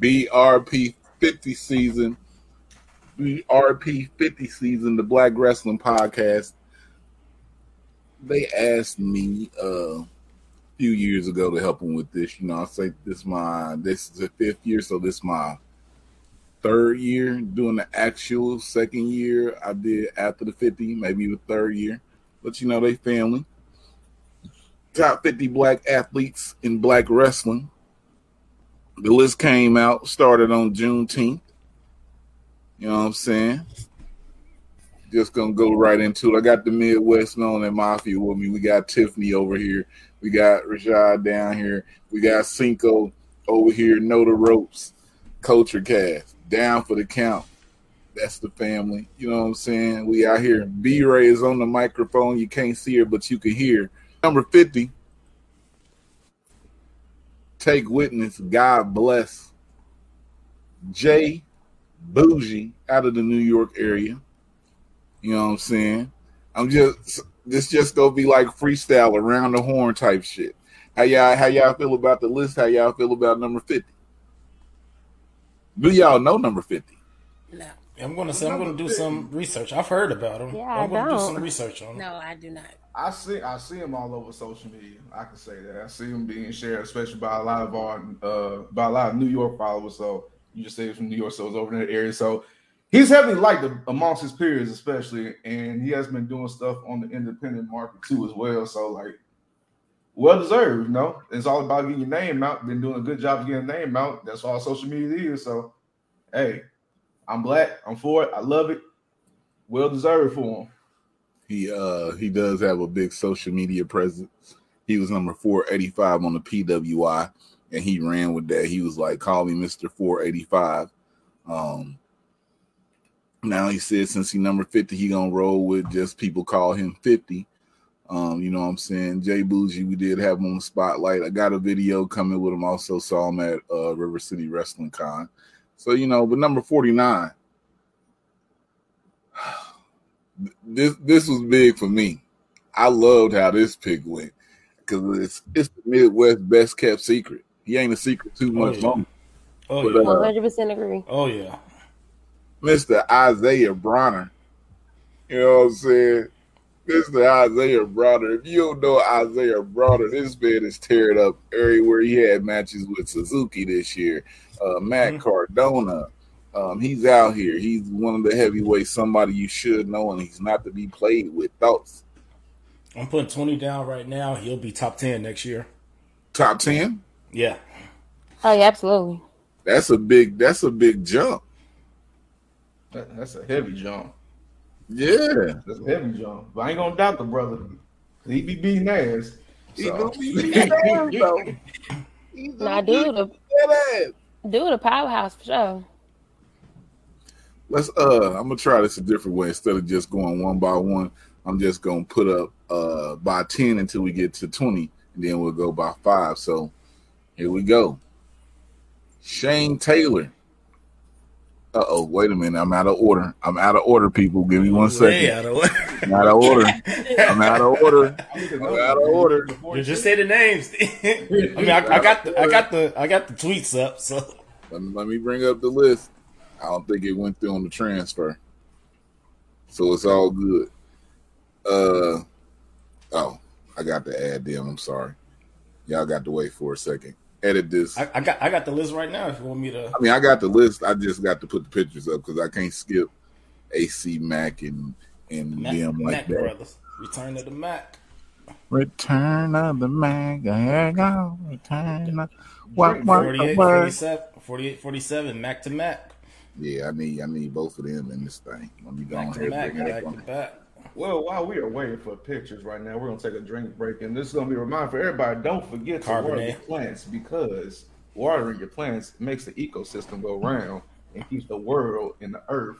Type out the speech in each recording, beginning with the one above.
BRP 50 season. BRP 50 season, the Black Rasslin Podcast. They asked me uh, a few years ago to help them with this. You know, I say this my this is the fifth year, so this my third year doing the actual second year I did after the 50, maybe the third year. But you know, they family. Top 50 black athletes in black wrestling. The list came out, started on Juneteenth. You know what I'm saying? Just gonna go right into it. I got the Midwest known and Mafia with me. We got Tiffany over here. We got Rashad down here. We got Cinco over here. Know the ropes. Culture cast down for the count. That's the family. You know what I'm saying? We out here. B Ray is on the microphone. You can't see her, but you can hear. Number 50. Take witness. God bless. J Boujii out of the New York area. You know what I'm saying? I'm just this just gonna be like freestyle around the horn type shit. How y'all how y'all feel about the list? How y'all feel about number 50? Do y'all know number 50? No. I'm gonna say I'm gonna do some research. I've heard about him. Yeah, I'm I gonna do don't. some research on him. No, I do not. I see I see him all over social media. I can say that. I see him being shared, especially by a lot of our uh by a lot of New York followers. So you just say he's from New York, so it's over in that area. So he's heavily liked amongst his peers, especially, and he has been doing stuff on the independent market too as well. So like well deserved, you know. It's all about getting your name out. Been doing a good job of getting your name out. That's all social media is. So hey, I'm black, I'm for it, I love it. Well deserved for him. He uh he does have a big social media presence. He was number 485 on the PWI and he ran with that. He was like, call me Mr. 485. Um now he said since he number 50, he gonna roll with just people call him 50. Um, you know what I'm saying? J Boujii, we did have him on the spotlight. I got a video coming with him, also saw him at uh River City Wrestling Con. So you know, but number 49. This this was big for me. I loved how this pick went because it's it's the Midwest best kept secret. He ain't a secret too much yeah. longer. Oh But, yeah. uh, One hundred percent agree. Oh yeah. Mr. Isaiah Broner. You know what I'm saying? Mr. Isaiah Broner. If you don't know Isaiah Broner, this man is tearing up everywhere. He had matches with Suzuki this year. Uh, Matt Mhm. Cardona. Um, he's out here. He's one of the heavyweights, somebody you should know, and he's not to be played with. Thoughts? I'm putting 20 down right now. He'll be top 10 next year. Top ten? Yeah. Oh yeah, absolutely. That's a big. That's a big jump. That- that's a heavy jump. Yeah. That's a heavy jump. But I ain't gonna doubt the brother. He be beating ass. He So- gonna be beating ass, though. He's Nah, dude, a that dude, a powerhouse for sure. Let's uh I'm gonna try this a different way. Instead of just going one by one, I'm just gonna put up uh by 10 until we get to 20, and then we'll go by five. So here we go. Shane Taylor. Uh oh, wait a minute. I'm out of order. I'm out of order, people. Give me one second. Out of order. I'm out of order. I'm out of order. I'm out of order. You just say the names. I mean, I, I got the, I got the, I got the tweets up. So Let me, let me bring up the list. I don't think it went through on the transfer. So it's all good. Uh oh, I got to add them. I'm sorry. Y'all got to wait for a second. Edit this. I, I, I got, I got the list right now. If you want me to, I mean, I got the list. I just got to put the pictures up because I can't skip AC Mack and and Mac, them like Mac that. brothers, Return of the Mac. Return of the Mac. Here you go. Return of what what 48, what? 47, 48, 47, Mac to Mac, Yeah, I need I need both of them in this thing. Let me go Mac on to here Mac, and bring it back up. back. Well, while we are waiting for pictures right now, we're gonna take a drink break, and this is gonna be a reminder for everybody: don't forget to water your plants because watering your plants makes the ecosystem go round and keeps the world and the earth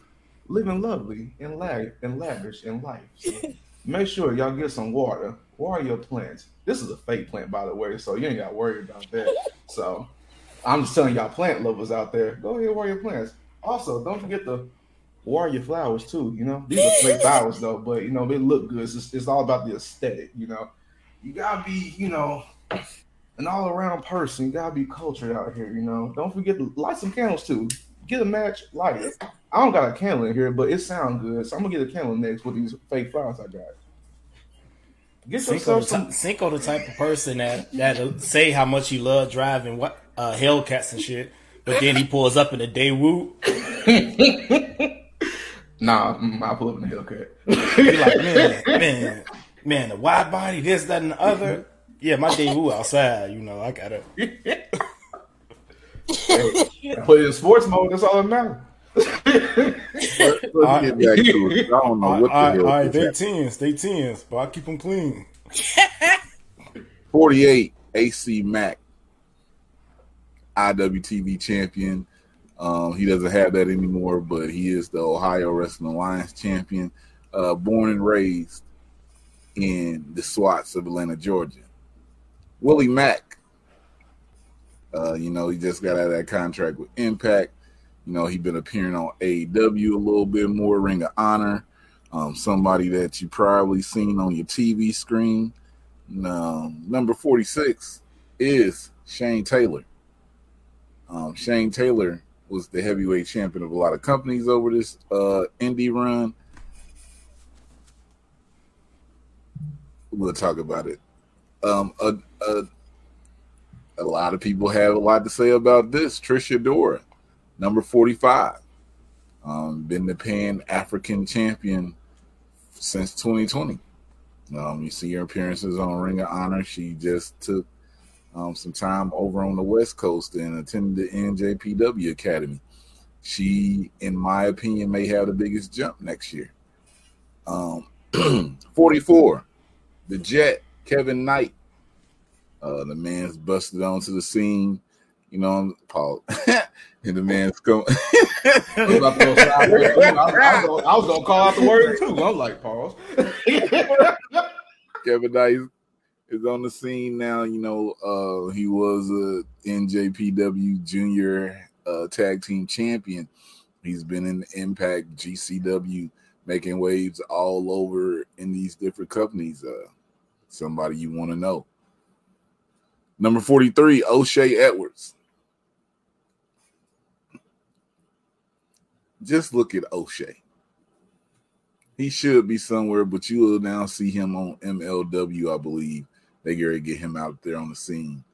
living lovely and and lavish in life. So make sure y'all get some water. Water your plants. This is a fake plant, by the way, so you ain't got to worry about that. So I'm just telling y'all, plant lovers out there, go ahead and water your plants. Also, don't forget to water your flowers too. You know, these are fake flowers though, but you know they look good. It's, just, it's all about the aesthetic. You know, you gotta be, you know, an all around person. You gotta be cultured out here, you know. Don't forget to light some candles too. Get a match, light it. I don't got a candle in here, but it sounds good, so I'm gonna get a candle next with these fake flowers I got. Get Cinco the, some. Cinco the type of person that that say how much he love driving what uh, Hellcats and shit, but then he pulls up in a Daewoo. Nah, mm, I pull up in the Hellcat. Be like, man, man, man, the wide body, this, that, and the other. Yeah, my Daewoo outside. You know, I gotta. Hey, put it in sports mode. That's all that matters. Let's, let's get back to it. I don't know All what the right, hell. all right, just they tens, they tens, but I keep them clean. 48 AC Mack, IWTV champion. Um, he doesn't have that anymore, but he is the Ohio Wrestling Alliance champion. Uh, born and raised in the SWATs of Atlanta, Georgia. Willie Mack, uh, you know, he just got out of that contract with Impact. You know, he's been appearing on AEW a little bit more, Ring of Honor. Um, somebody that you probably seen on your TV screen. Um, number 46 is Shane Taylor. Um, Shane Taylor was the heavyweight champion of a lot of companies over this uh, indie run. We'll talk about it. Um, a, a, a lot of people have a lot to say about this. Trish Adora, number 45, um, been the Pan African champion since 2020. Um, you see her appearances on Ring of Honor. She just took um, some time over on the West Coast and attended the NJPW Academy. She, in my opinion, may have the biggest jump next year. Um, 44, the Jet, Kevin Knight. Uh, the man's busted onto the scene. You know, Paul, and the man's going. I was about to go sideways. I, I was gonna- I was gonna call out the word too. I'm like, pause. Kevin Knight is on the scene now. You know, uh, he was a NJPW Junior uh, Tag Team Champion. He's been in Impact, GCW, making waves all over in these different companies. Uh, somebody you want to know. Number 43, O'Shea Edwards. Just look at O'Shea. He should be somewhere, but you will now see him on MLW, I believe. They to get him out there on the scene.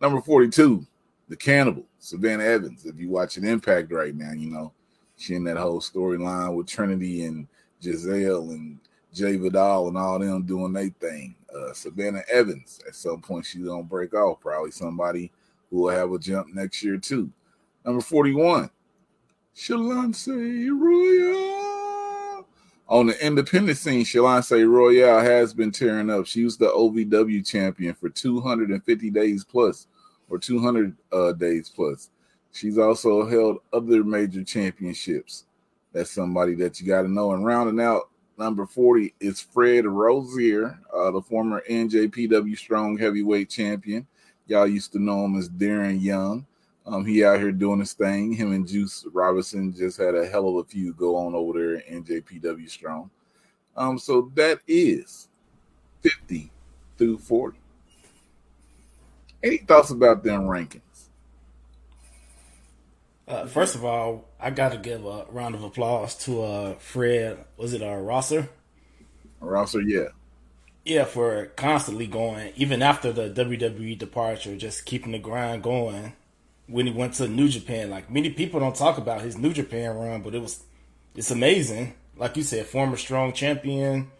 Number 42, the cannibal, Savannah Evans. If you watching Impact right now, you know, she in that whole storyline with Trinity and Giselle and Jai Vidal and all them doing their thing. Uh, Savannah Evans, at some point, she's going to break off. Probably somebody who will have a jump next year, too. Number 41, Shalonce Royal. On the independent scene, Shalonce Royal has been tearing up. She was the OVW champion for 250 days plus, or 200 uh, days plus. She's also held other major championships. That's somebody that you got to know. And rounding out number 40 is Fred Rosser, uh, the former NJPW Strong Heavyweight Champion. Y'all used to know him as Darren Young. Um, he out here doing his thing. Him and Juice Robinson just had a hell of a few go on over there in JPW Strong. Um, so that is 50 through 40. Any thoughts about them rankings? Uh, first of all, I got to give a round of applause to uh, Fred. Was it uh, Rosser? Rosser, yeah. Yeah, for constantly going, even after the WWE departure, just keeping the grind going. When he went to New Japan, like many people don't talk about his New Japan run, but it was it's amazing. Like you said, former strong champion,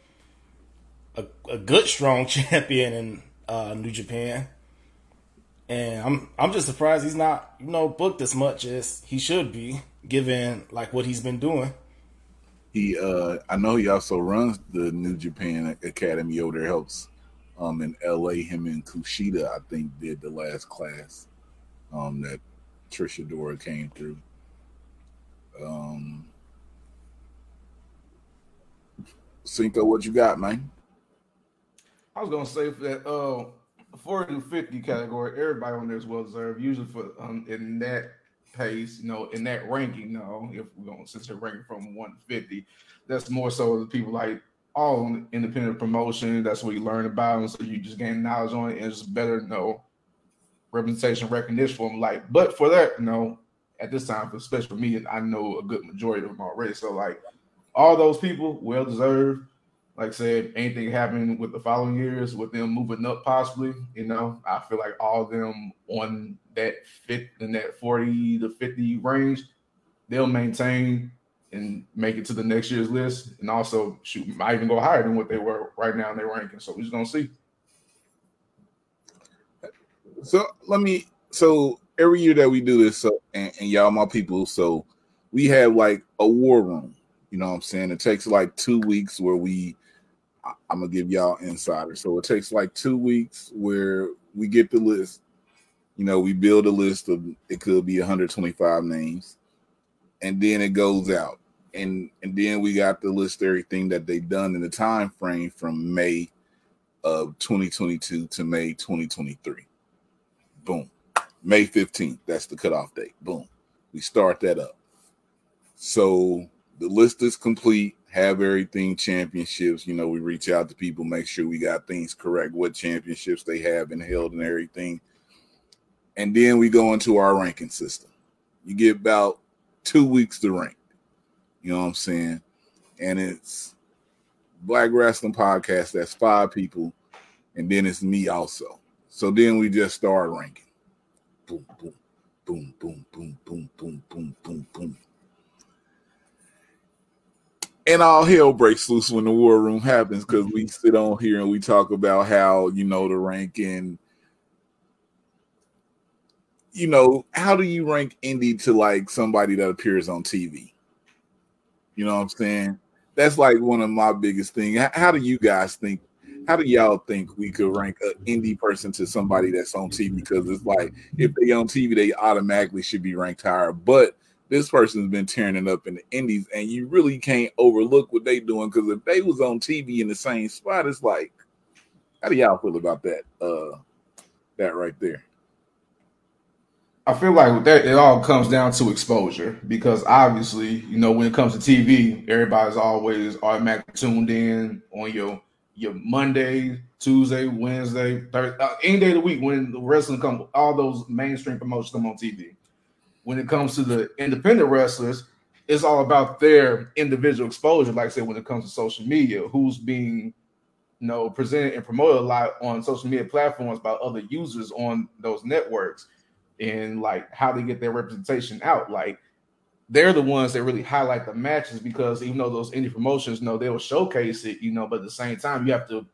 a, a good strong champion in uh, New Japan, and I'm I'm just surprised he's not you know booked as much as he should be, given like what he's been doing. He uh I know he also runs the New Japan Academy over there, helps um in LA. Him and Kushida, I think, did the last class um that Trish Adora came through. Um Cinco, what you got, man? I was gonna say that uh 40 to 50 category, everybody on there is well deserved. Usually for um in that pace, you know, in that ranking, no, if we're gonna since they're ranking from 150, that's more so the people like all independent promotion. That's what you learn about, and so you just gain knowledge on it, and it's better to know representation, recognition for them. Like, but for that, you know, at this time, especially for me, I know a good majority of them already. So like, all those people, well deserved. Like I said, anything happening with the following years, with them moving up possibly, you know, I feel like all of them on that fit in that 40 to 50 range, they'll maintain and make it to the next year's list. And also shoot, might even go higher than what they were right now in their ranking. So we're just gonna see. So let me. So every year that we do this, so and, and y'all my people, so we have like a war room. You know what I'm saying? It takes like two weeks where we. I'm gonna give y'all insider. So it takes like two weeks where we get the list. You know, we build a list of it could be 125 names, and then it goes out, and and then we got the list everything that they've done in the time frame from May of 2022 to May 2023. Boom. May 15th. That's the cutoff date. Boom. We start that up. So the list is complete. Have everything championships. You know, we reach out to people, make sure we got things correct, what championships they have and held and everything. And then we go into our ranking system. You get about two weeks to rank. You know what I'm saying? And it's Black Rasslin Podcast. That's five people. And then it's me also. So then we just start ranking. Boom, boom, boom, boom, boom, boom, boom, boom, boom, boom. And all hell breaks loose when the war room happens because we mm-hmm. sit on here and we talk about how, you know, the ranking. You know, how do you rank indie to like somebody that appears on TV? You know what I'm saying? That's like one of my biggest things. How do you guys think how do y'all think we could rank an indie person to somebody that's on TV? Because it's like if they on TV, they automatically should be ranked higher. But this person's been tearing it up in the indies, and you really can't overlook what they doing because if they was on TV in the same spot, it's like, how do y'all feel about that? Uh, that right there. I feel like that it all comes down to exposure because obviously, you know, when it comes to TV, everybody's always automatically tuned in on your your Monday, Tuesday, Wednesday, Thursday, uh, any day of the week when the wrestling come, all those mainstream promotions come on TV. When it comes to the independent wrestlers, it's all about their individual exposure. Like I said, when it comes to social media, who's being you know presented and promoted a lot on social media platforms by other users on those networks, and like how they get their representation out. Like they're the ones that really highlight the matches because even though those indie promotions you know they'll showcase it, you know, but at the same time you have to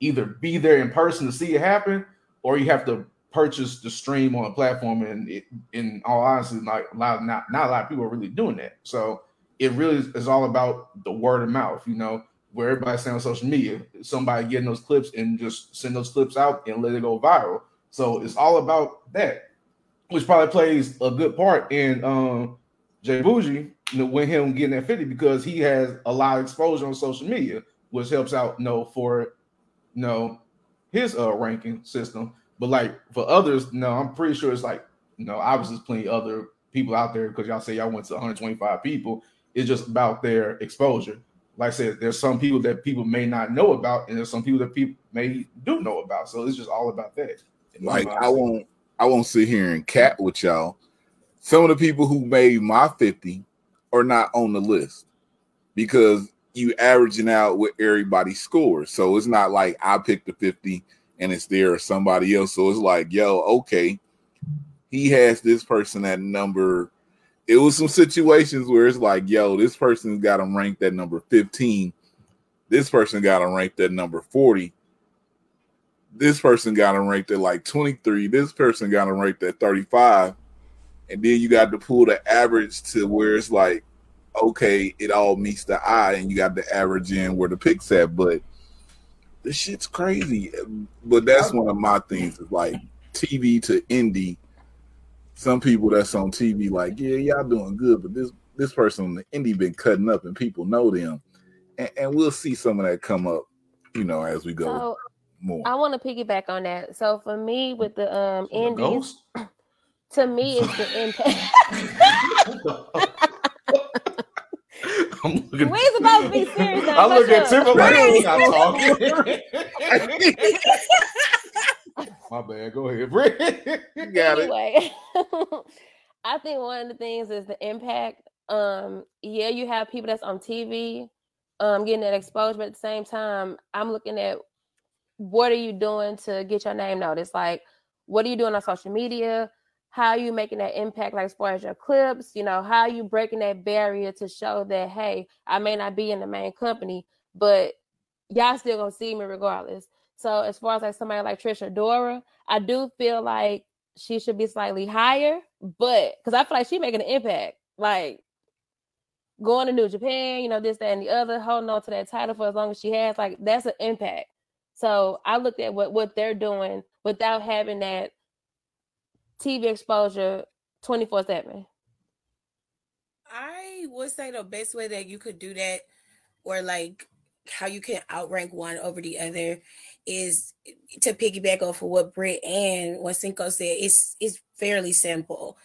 either be there in person to see it happen, or you have to purchase the stream on a platform. And it, in all honesty, like a lot not not a lot of people are really doing that. So it really is, is all about the word of mouth, you know, where everybody's saying on social media, somebody getting those clips and just send those clips out and let it go viral. So it's all about that, which probably plays a good part in um J Boujii, you know, with him getting that 50 because he has a lot of exposure on social media, which helps out, you know, for you know his uh ranking system. But like for others, no, I'm pretty sure it's like, you know, obviously there's plenty other people out there because y'all say y'all went to 125 people. It's just about their exposure. Like I said, there's some people that people may not know about, and there's some people that people may do know about. So it's just all about that. Like. I won't I won't sit here and cat with y'all. Some of the people who made my 50 are not on the list because you averaging out what everybody scores. So it's not like I picked the 50 and it's there or somebody else. So it's like, yo, okay, he has this person at number. It was some situations where it's like, yo, this person's got him ranked at number 15. This person got him ranked at number 40 this person got him ranked at like 23. This person got him ranked at 35. And then you got to pull the average to where it's like, okay, it all meets the eye, and you got the average in where the picks at. But the shit's crazy. But that's one of my things is like TV to indie. Some people that's on TV, like, yeah, y'all doing good, but this this person on the indie been cutting up and people know them. And, and we'll see some of that come up, you know, as we go So more. I want to piggyback on that. So for me, with the um The indies, ghost? to me, it's the impact. I'm looking. we supposed to be serious now. I look Shut at up. Timber like, "Oh, he's not talking. My My bad. Go ahead, Brett. You got it. I think one of the things is the impact. Um, yeah, you have people that's on TV, um, getting that exposure, but at the same time, I'm looking at what are you doing to get your name noticed? Like, what are you doing on social media? How are you making that impact, like as far as your clips? You know, how you breaking that barrier to show that, hey, I may not be in the main company, but y'all still gonna see me regardless. So as far as like somebody like Trish Adora, I do feel like she should be slightly higher, but because I feel like she's making an impact, like going to New Japan, you know, this, that, and the other, holding on to that title for as long as she has, like that's an impact. So I looked at what what they're doing without having that TV exposure twenty four seven. I would say the best way that you could do that, or like how you can outrank one over the other, is to piggyback off of what Britt and what Cinco said. It's it's fairly simple.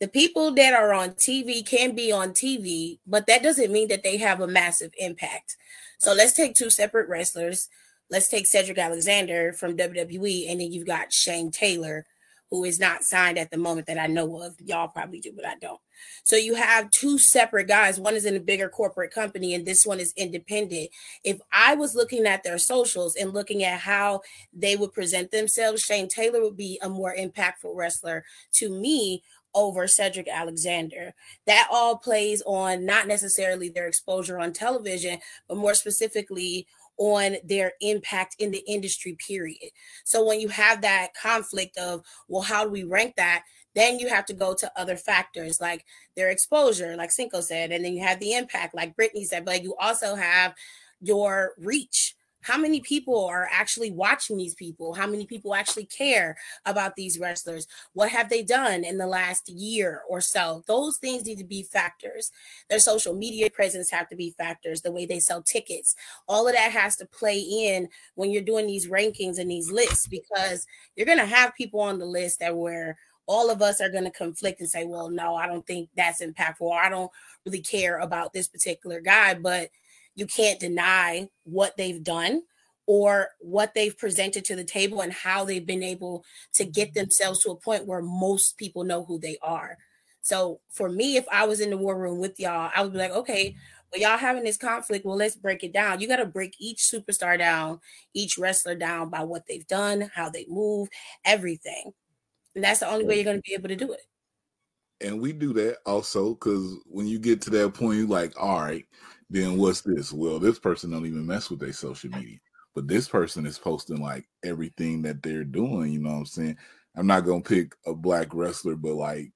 The people that are on TV can be on TV, but that doesn't mean that they have a massive impact. So let's take two separate wrestlers. Let's take Cedric Alexander from WWE, and then you've got Shane Taylor, who is not signed at the moment that I know of. Y'all probably do, but I don't. So you have two separate guys. One is in a bigger corporate company, and this one is independent. If I was looking at their socials and looking at how they would present themselves, Shane Taylor would be a more impactful wrestler to me over Cedric Alexander. That all plays on not necessarily their exposure on television, but more specifically on their impact in the industry, period. So when you have that conflict of, well, how do we rank that? Then you have to go to other factors like their exposure, like Cinco said, and then you have the impact, like Brittany said, but you also have your reach. How many people are actually watching these people? How many people actually care about these wrestlers? What have they done in the last year or so? Those things need to be factors. Their social media presence have to be factors. The way they sell tickets, all of that has to play in when you're doing these rankings and these lists because you're going to have people on the list that were all of us are going to conflict and say, well, no, I don't think that's impactful. I don't really care about this particular guy. But you can't deny what they've done or what they've presented to the table and how they've been able to get themselves to a point where most people know who they are. So for me, if I was in the war room with y'all, I would be like, okay, well, y'all having this conflict. Well, let's break it down. You got to break each superstar down, each wrestler down by what they've done, how they move, everything. And that's the only way you're going to be able to do it. And we do that also because when you get to that point, you're like, all right, then what's this? Well, this person don't even mess with their social media, but this person is posting like everything that they're doing. You know what I'm saying? I'm not gonna pick a black wrestler, but like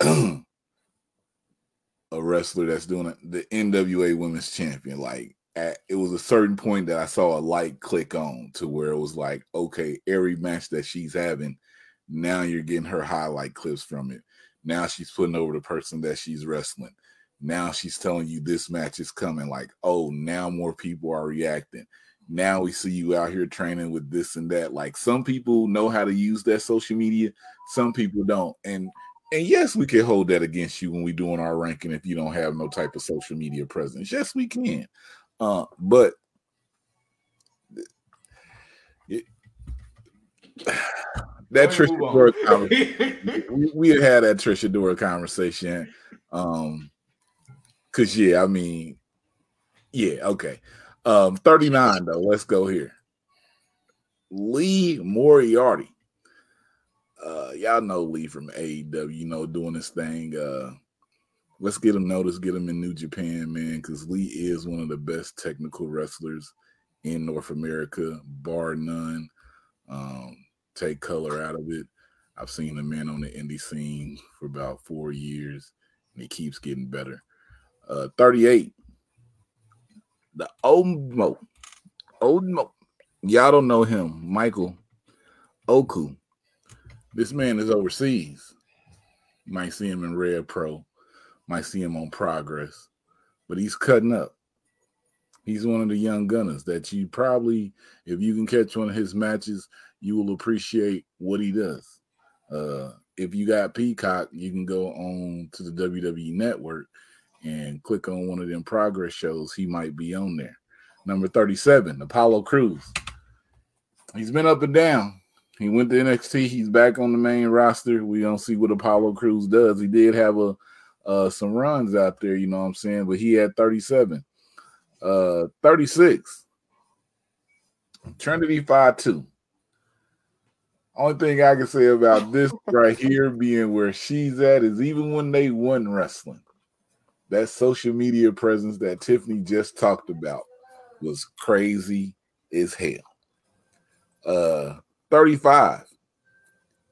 a wrestler that's doing the NWA Women's Champion. Like at, it was a certain point that I saw a light click on to where it was like, okay, every match that she's having, now you're getting her highlight clips from it. Now she's putting over the person that she's wrestling. Now she's telling you this match is coming. Like, oh, now more people are reacting. Now we see you out here training with this and that. Like some people know how to use that social media, some people don't. And and yes, we can hold that against you when we doing our ranking if you don't have no type of social media presence. Yes, we can. Uh, but it, that Trish Adora conversation, we, we had that Trish Adora conversation. Um, cause yeah, I mean, yeah, okay. Um, 39 though. Let's go here. Lee Moriarty. Uh, y'all know Lee from AEW, you know, doing this thing. Uh, let's get him noticed, get him in New Japan, man, because Lee is one of the best technical wrestlers in North America, bar none. Um, take color out of it. I've seen the man on the indie scene for about four years, and he keeps getting better. Uh, 38. The Omo. Omo. Y'all don't know him. Michael Oku. This man is overseas. You might see him in Rev Pro, might see him on Progress, but he's cutting up. He's one of the young gunners that you probably, if you can catch one of his matches, you will appreciate what he does. Uh, if you got Peacock, you can go on to the WWE network and click on one of them progress shows. He might be on there. Number 37, Apollo Crews. He's been up and down. He went to NXT. He's back on the main roster. We don't see what Apollo Crews does. He did have a uh, some runs out there, you know what I'm saying? But he had 37. Uh 36. Trinity 5 2. Only thing I can say about this right here being where she's at is even when they won wrestling, that social media presence that Tiffany just talked about was crazy as hell. Uh 35.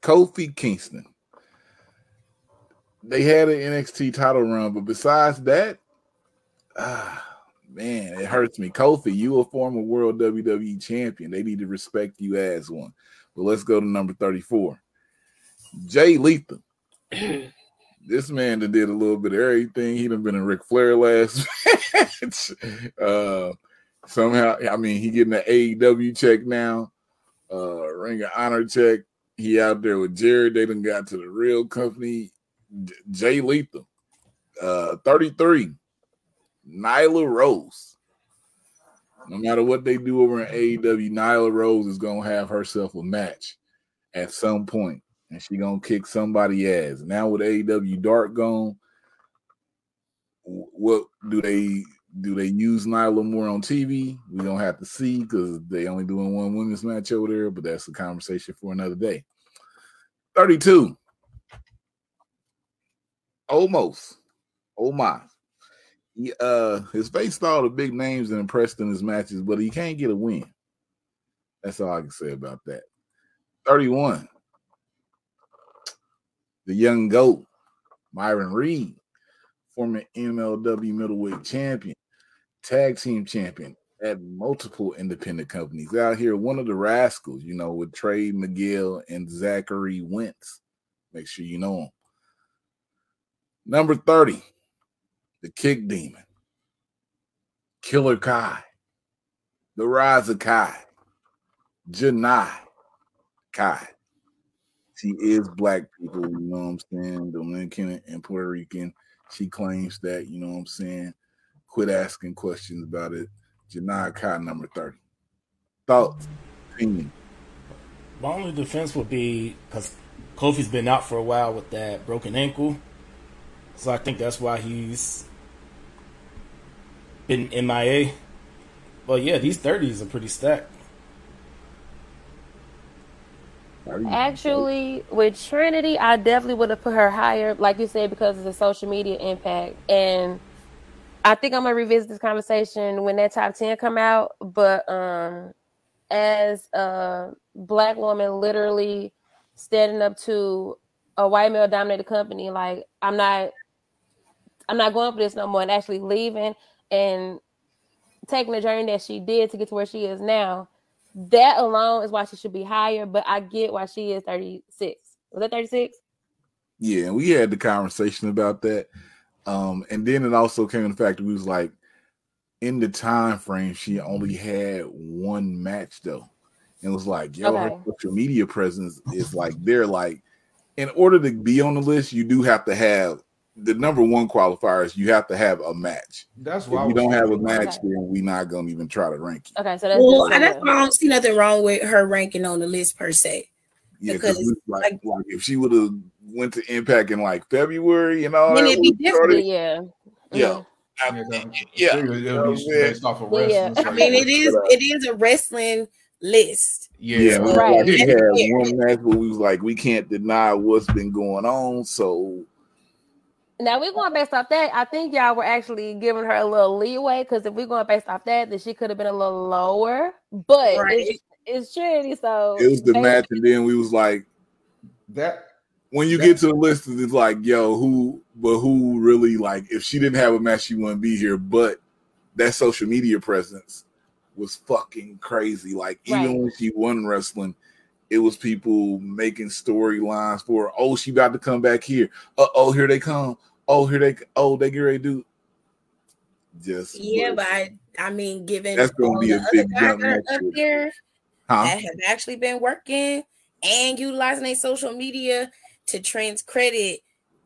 Kofi Kingston. They had an NXT title run, but besides that, ah, man, it hurts me. Kofi, you a former world WWE champion. They need to respect you as one. But let's go to number 34. Jay Lethal. this man that did a little bit of everything. He done been in Ric Flair last match. uh, somehow, I mean, he getting an AEW check now, uh, Ring of Honor check. He out there with Jarrett. They done got to the real company. J- Jay Lethal, uh, 33. Nyla Rose. No matter what they do over in AEW, Nyla Rose is gonna have herself a match at some point, and she gonna kick somebody ass. Now with AEW Dark gone, what do they do? They use Nyla more on TV? We don't have to see because they only doing one women's match over there. But that's a conversation for another day. Thirty-two. Almost. Oh my he, uh his face all the big names and impressed in his matches, but he can't get a win. That's all I can say about that. 31. The young goat, Myron Reed, former MLW middleweight champion, tag team champion at multiple independent companies. Out here, one of the rascals, you know, with Trey Miguel and Zachary Wentz. Make sure you know him. Number 30, the Kick Demon, Killer Kai, the Rise of Kai, Janai Kai. She is black people, you know what I'm saying? Dominican and Puerto Rican. She claims that, you know what I'm saying? Quit asking questions about it. Janai Kai, number 30. Thoughts, opinion. My only defense would be because Kofi's been out for a while with that broken ankle. So I think that's why he's been MIA. But yeah, these 30s are pretty stacked. Actually, with Trinity, I definitely would have put her higher, like you said, because of the social media impact. And I think I'm gonna revisit this conversation when that top ten come out. But um, as a black woman, literally standing up to a white male dominated company, like I'm not, I'm not going for this no more, and actually leaving and taking the journey that she did to get to where she is now, that alone is why she should be higher. But I get why she is 36. Was that 36? Yeah, we had the conversation about that. Um, and then it also came in the fact that we was like, in the time frame, she only had one match though. And it was like, yo, okay. her social media presence is like they're like, in order to be on the list, you do have to have the number one qualifier is you have to have a match. That's why if you don't have a match, okay. then we're not gonna even try to rank you. Okay, so that's, well, that's why I don't see nothing wrong with her ranking on the list per se. Yeah, because like, like, like, if she would have went to Impact in like February and all, then it'd be different. Yeah, yeah. Mm-hmm. yeah, yeah. based off of wrestling. Yeah. I mean, it is it is a wrestling list. Yeah, yeah right. We had one match where we was like, we can't deny what's been going on, so now we're going based off that. I think y'all were actually giving her a little leeway because if we're going based off that, then she could have been a little lower. But right. it's, it's Trinity, so it was the match, and then we was like that. When you that, get to the list, it's like, yo, who? But who really like? If she didn't have a match, she wouldn't be here. But that social media presence was fucking crazy. Like even right. when she won wrestling, it was people making storylines for, her. oh, she about to come back here. Uh oh, here they come oh, here they oh they get ready to do just yeah, but I, I mean, given that's gonna be a big jump up here huh? that have actually been working and utilizing their social media to transcredit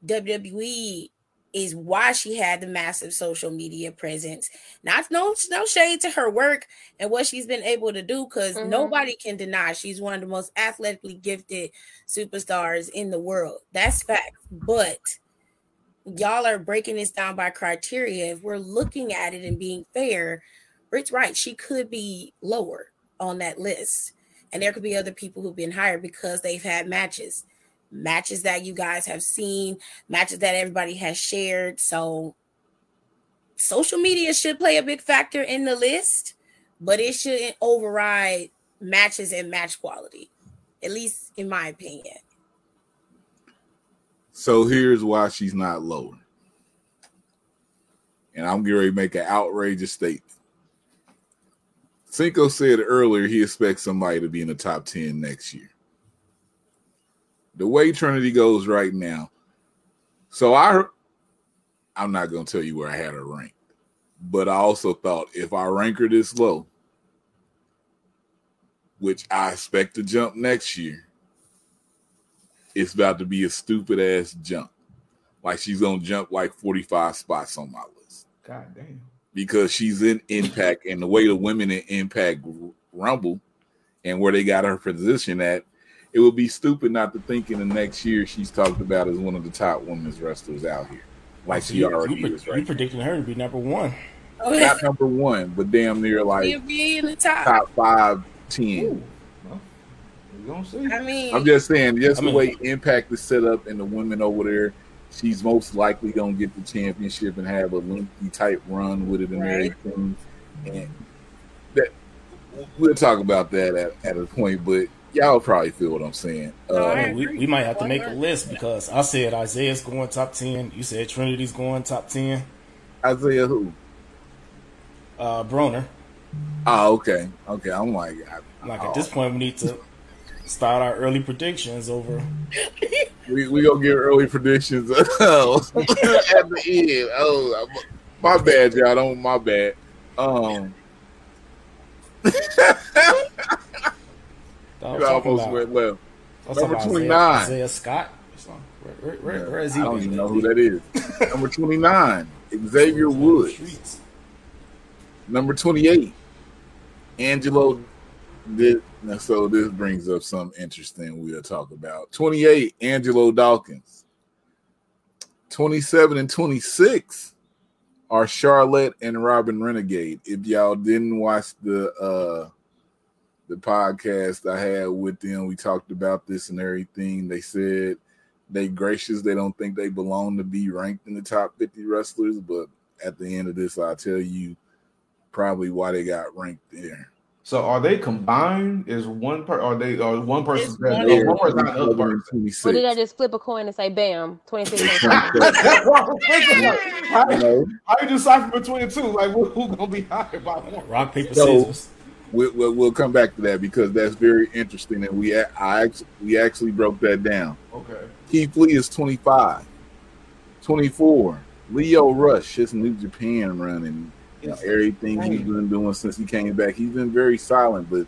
WWE is why she had the massive social media presence. Not no no shade to her work and what she's been able to do because mm-hmm. nobody can deny she's one of the most athletically gifted superstars in the world. That's fact. But y'all are breaking this down by criteria. If we're looking at it and being fair, Britt's right. She could be lower on that list. And there could be other people who've been hired because they've had matches matches that you guys have seen, matches that everybody has shared. So social media should play a big factor in the list, but it shouldn't override matches and match quality, at least in my opinion. So here's why she's not lower. And I'm going to make an outrageous statement. Cinco said earlier he expects somebody to be in the top 10 next year the way Trinity goes right now. So I I'm not gonna tell you where I had her ranked, but I also thought if I rank her this low, which I expect to jump next year, it's about to be a stupid ass jump. Like she's gonna jump like 45 spots on my list. God damn. Because she's in impact and the way the women in impact rumble and where they got her position at it would be stupid not to think in the next year she's talked about as one of the top women's wrestlers out here, like she you, already you, is. Right, you predicting her to be number one? Not number one, but damn near like be in the top top five, ten. Well, see. I mean, I'm just saying, just I the way Impact is set up and the women over there, she's most likely gonna get the championship and have a lengthy type run with it and Right. everything. And that we'll talk about that at, at a point, but y'all probably feel what I'm saying. No, Uh, I I mean, we, we might have to make a list because I said Isaiah's going top ten. You said Trinity's going top ten. Isaiah who? Uh, Broner. Oh, okay, okay. I'm like, I, Like oh, at this point, we need to start our early predictions over. we we gonna give early predictions at the end. Oh, my bad, y'all. Don't my bad. Um, you almost about- went left. Number 29. Isaiah, Isaiah Scott. or. Where, where, where, where is he? I don't even know who that is. Number twenty nine, Xavier Woods. Number twenty eight, Angelo. This, so this brings up something interesting we'll talk about. Twenty eight, Angelo Dawkins. Twenty seven and twenty six are Charlotte and Robyn Renegade. If y'all didn't watch the uh the podcast I had with them, we talked about this and everything. They said they gracious, they don't think they belong to be ranked in the top 50 wrestlers, but at the end of this, I'll tell you probably why they got ranked there. So are they combined? Is one per? Are they? Or one person? It's better? one- Or one person not the person? Or did I just flip a coin and say, bam, 26? That's I was thinking. How, You know, how you decipher between the two? Like, who, who gonna be higher by one? Rock paper So- scissors. we'll, we'll, we'll come back to that because that's very interesting, and we a- I actually, we actually broke that down. Okay. Keith Lee is 25, 24. Lio Rush, his New Japan run, and you know, everything he's been doing since he came back. He's been very silent, but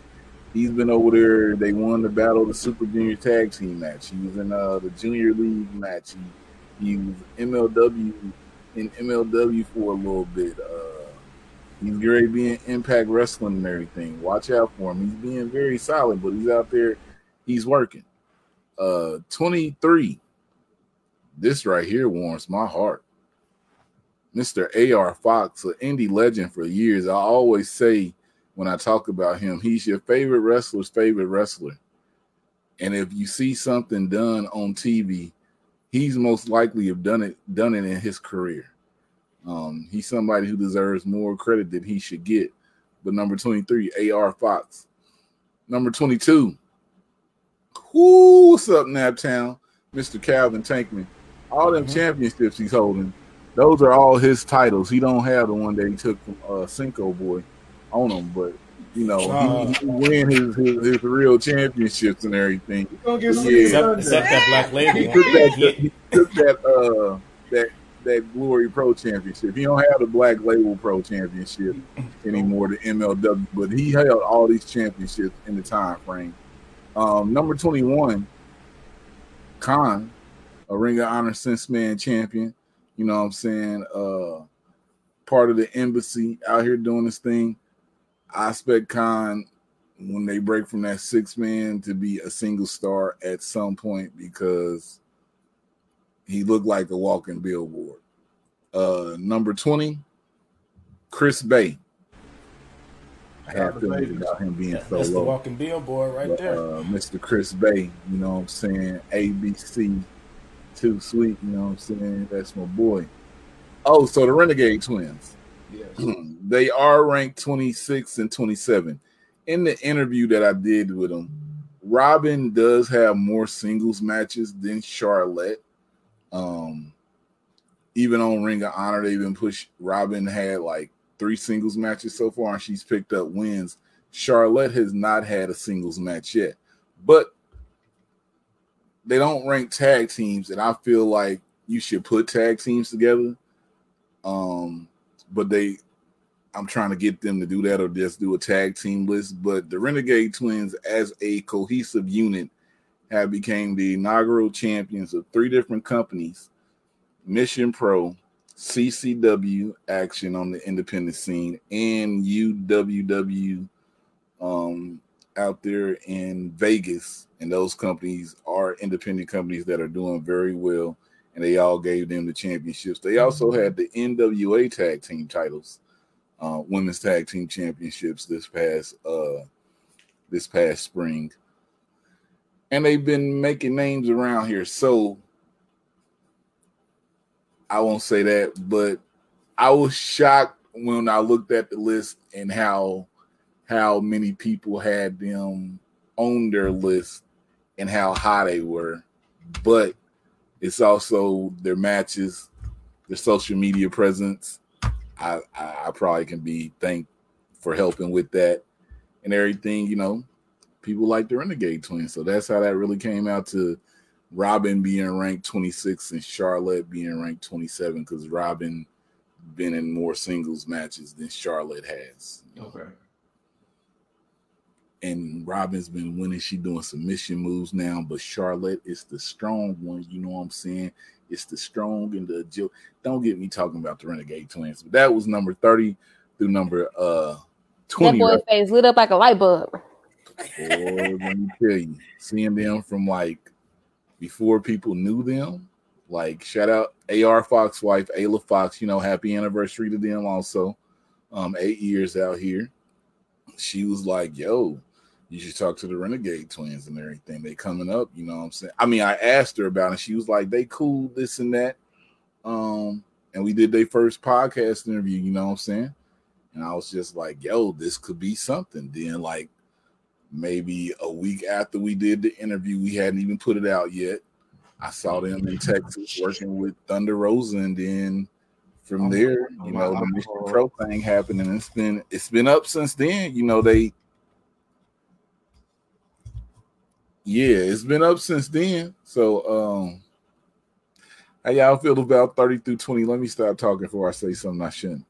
he's been over there. They won the battle the Super Junior Tag Team match. He was in uh, the Junior League match. He, he was MLW in MLW for a little bit. Uh, he's great to be in Impact Wrestling and everything. Watch out for him. He's being very silent, but he's out there. He's working. Uh, 23. This right here warms my heart. Mr. A.R. Fox, an indie legend for years. I always say when I talk about him, he's your favorite wrestler's favorite wrestler. And if you see something done on TV, he's most likely have done it done it in his career. Um, he's somebody who deserves more credit than he should get. But number 23, AR Fox. Number 22. Whoo, what's up, Naptown? Mr. Calvin Tankman. All them Mhm. championships he's holding, those are all his titles. He don't have the one that he took from uh Cinco Boy on him, but you know, Uh. he, he win his, his his real championships and everything. You gonna get Yeah. Except, except that black label. He took that He- he took that uh that that Glory Pro Championship. He don't have the Black Label Pro Championship anymore, the MLW, but he held all these championships in the time frame. Um, number twenty one, Kaun, a Ring of Honor Six Man champion. You know what I'm saying, uh part of the embassy out here doing this thing. I expect Kaun when they break from that six man to be a single star at some point because he looked like a walking billboard. Uh number 20, Chris Bey. I have feelings about him being so That's the walking billboard right But, there. uh, Mr. Chris Bey, you know what I'm saying? ABC, too sweet, you know what I'm saying? That's my boy. Oh, so the Renegade Twins. Yes. they are ranked 26 and 27. In the interview that I did with them, Robyn does have more singles matches than Charlotte. Um, even on Ring of Honor, they've been pushed. Robyn had like three singles matches so far, and she's picked up wins. Charlotte has not had a singles match yet, but they don't rank tag teams, and I feel like you should put tag teams together. Um, but they I'm trying to get them to do that or just do a tag team list. But the Renegade Twins, as a cohesive unit, have became the inaugural champions of three different companies: Mission Pro, CCW Action on the independent scene, and UWW um, out there in Vegas. And those companies are independent companies that are doing very well. And they all gave them the championships. They also had the NWA tag team titles uh, women's tag team championships this past uh, this past spring, and they've been making names around here. So I won't say that, but I was shocked when I looked at the list and how how many people had them on their list and how high they were. But it's also their matches, their social media presence. I, I, I probably can be thanked for helping with that and everything. You know, people like the Renegade Twins, so that's how that really came out to Robyn being ranked 26 and Charlotte being ranked 27 because Robyn been in more singles matches than Charlotte has. Okay. And Robyn's been winning. She doing submission moves now, but Charlotte is the strong one. You know what I'm saying? It's the strong and the agile. Don't get me talking about the Renegade Twins. But that was number 30 through number uh That 20. boy's right? face lit up like a light bulb. Boy, let me tell you, seeing them from like before people knew them, like shout out AR Fox wife, Ayla Fox, you know, happy anniversary to them also. Um, eight years out here. She was like, yo, you should talk to the Renegade twins and everything. They coming up, you know what I'm saying? I mean, I asked her about it. She was like, they cool, this and that. Um, and we did their first podcast interview, you know what I'm saying? And I was just like, yo, this could be something. Then, like, maybe a week after we did the interview, we hadn't even put it out yet. I saw them in Texas working with Thunder Rosa, and then from there, you know, the Mission Pro thing happened, and it's been it's been up since then. You know, they yeah, it's been up since then. So um how y'all feel about 30 through 20? Let me stop talking before I say something I shouldn't.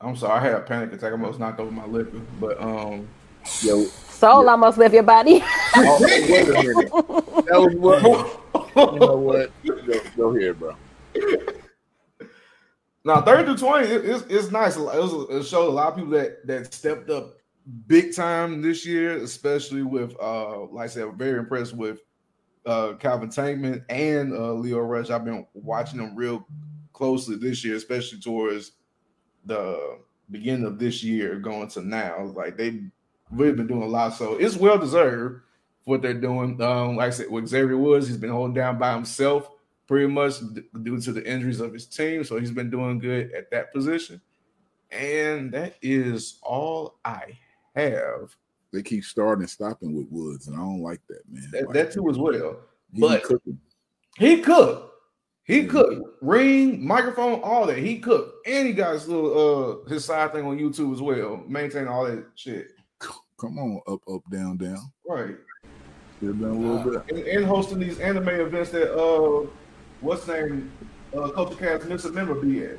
I'm sorry, I had a panic attack. I almost knocked over my liquor, but um, Yo, Soul Yeah. almost left your body. oh, wait a minute. That was what you know what? Go, go ahead, bro. now thirty to twenty, it, it's, it's nice. It, was, it showed a lot of people that that stepped up big time this year, especially with uh, like I said, very impressed with uh Calvin Tankman and uh Lio Rush. I've been watching them real closely this year, especially towards the beginning of this year going to now. Like they've really been doing a lot. So it's well deserved what they're doing. Um, like I said, with Xavier Woods, he's been holding down by himself pretty much due to the injuries of his team. So he's been doing good at that position. And that is all I have. They keep starting and stopping with Woods, and I don't like that, man. That, Like, that too as well. he be but- cooking. He cooked. He Yeah. cooked. Ring, microphone, all that. He cooked. And he got his little uh his side thing on YouTube as well. Maintain all that shit. Come on, up, up, down, down. Right. Should have been a little bit. And, and hosting these anime events that uh what's his name uh Culture Cast Mr. Member be at.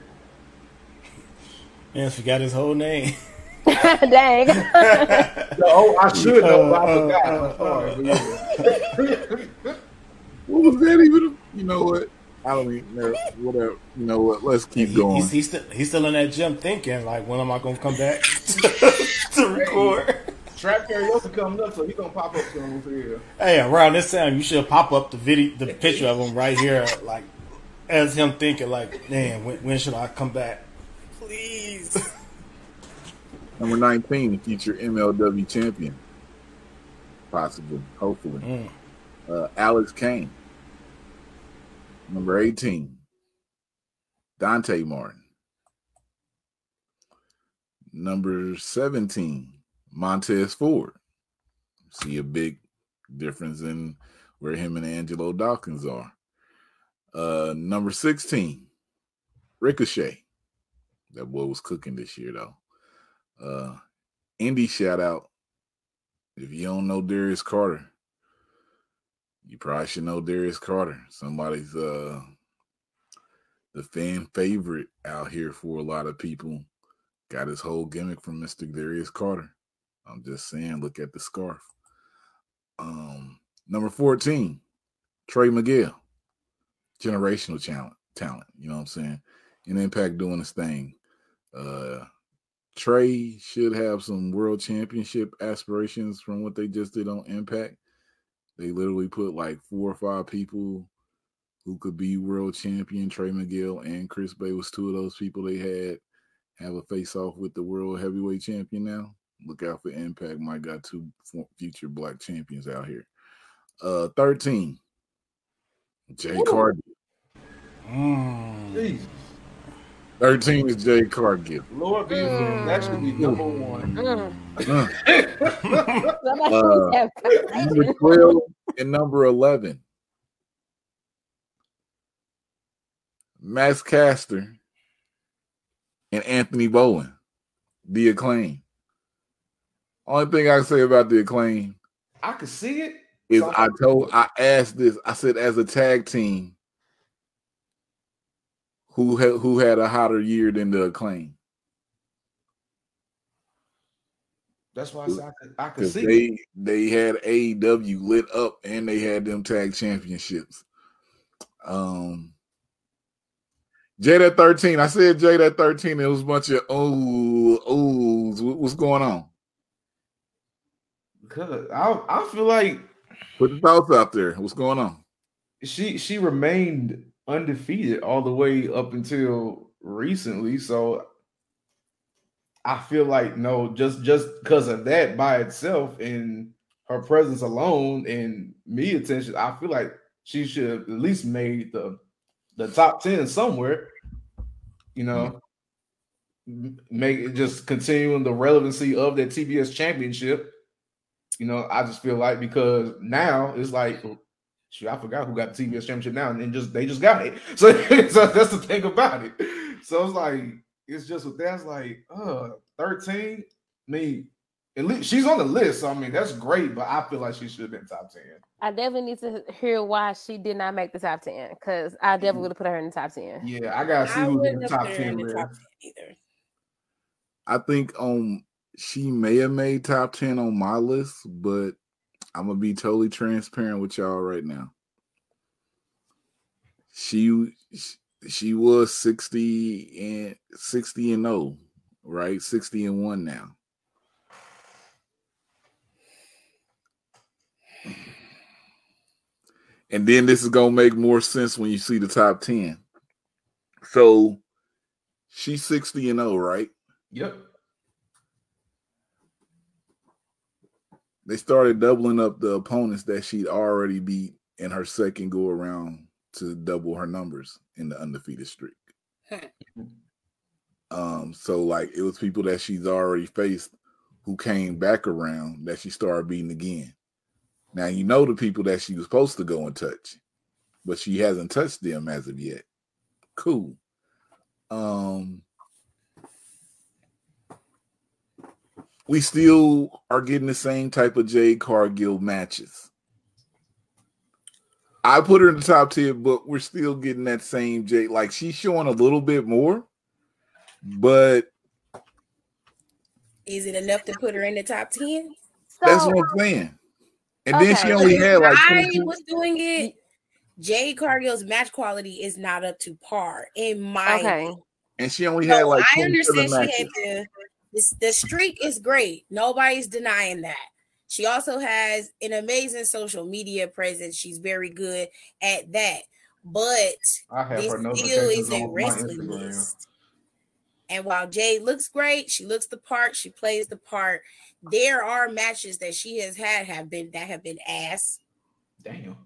Man, forgot his whole name. Dang. Oh, I should know, but I Uh, forgot. uh, I'm sorry. but yeah. What was that even? You know what? I don't even know whatever. You know what? Let's keep He- going. he's, he's still he's still in that gym thinking like, when am I gonna come back to record? Trap karaoke coming up, so he's gonna pop up soon for here. Hey, around this time, you should pop up the video, the picture of him right here, like as him thinking, like, man, when, when should I come back? Please. Number 19, the future MLW champion. Possibly, hopefully. Mm. Uh, Alex Kane. Number 18, Dante Martin. Number 17, Montez Ford. See a big difference in where him and Angelo Dawkins are. Uh, number 16, Ricochet. That boy was cooking this year, though. Uh, indie shout out. If you don't know Darius Carter, you probably should know Darius Carter. Somebody's uh the fan favorite out here for a lot of people. Got his whole gimmick from Mr. Darius Carter. I'm just saying, look at the scarf. Um, number 14, Trey Miguel. Generational talent, talent, you know what I'm saying? In Impact doing his thing. Uh Trey should have some world championship aspirations from what they just did on Impact. They literally put like four or five people who could be world champion. Trey Miguel and Chris Bey was two of those people they had have a face off with the world heavyweight champion now. Look out for Impact. Might got two future black champions out here. Uh 13. Jade Cargill. Mm. Jesus. 13 is Jade Cargill. Lord be Mm. that should be number one. Mm. Uh, Somebody Uh, have number 12 and number 11. Max Caster and Anthony Bowen, the acclaim. Only thing I can say about the acclaim I could see it. is I told I asked this, I said as a tag team, who had who had a hotter year than the acclaim? That's why I said I could, I could see they they had AEW lit up and they had them tag championships. Um Jade at 13. I said Jade at 13. It was a bunch of ooh, oohs. What's going on? Cause I I feel like Put the thoughts out there. What's going on? she she remained undefeated all the way up until recently. So I feel like no, just just because of that by itself and her presence alone and me attention, I feel like she should have at least made the the top ten somewhere. You know, mm-hmm. M- make it just continuing the relevancy of that TBS championship. You know, I just feel like because now it's like Shoot, I forgot who got the TBS championship now, and then just they just got it. So, so that's the thing about it. So it's like it's just with that's like uh 13. I mean, at least she's on the list. So I mean, that's great, but I feel like she should have been top 10. I definitely need to hear why she did not make the top ten because I definitely would have put her in the top ten. Yeah, I gotta see I who's in the top 10 the top 10 either. I think um she may have made top 10 on my list, but I'm gonna be totally transparent with y'all right now. She she was 60 and 60 and 0, right? 60 and 1 now. And then this is gonna make more sense when you see the top 10. So she's 60 and 0, right? Yep. They started doubling up the opponents that she'd already beat in her second go around to double her numbers in the undefeated streak. um, so like it was people that she's already faced who came back around that she started beating again. Now you know the people that she was supposed to go and touch, but she hasn't touched them as of yet. Cool. Um we still are getting the same type of Jade Cargill matches. I put her in the top 10, but we're still getting that same Jade. Like she's showing a little bit more, but Is it enough to put her in the top 10? that's So, what I'm saying. And then she only had like I was doing it. Jade Cargill's match quality is not up to par in my Okay. opinion. And she only had No, like I 27 understand she matches. had the, the the streak is great. Nobody's denying that. She also has an amazing social media presence. She's very good at that. But this still is a wrestling list. And while Jade looks great, she looks the part, she plays the part. There are matches that she has had have been that have been ass. Damn.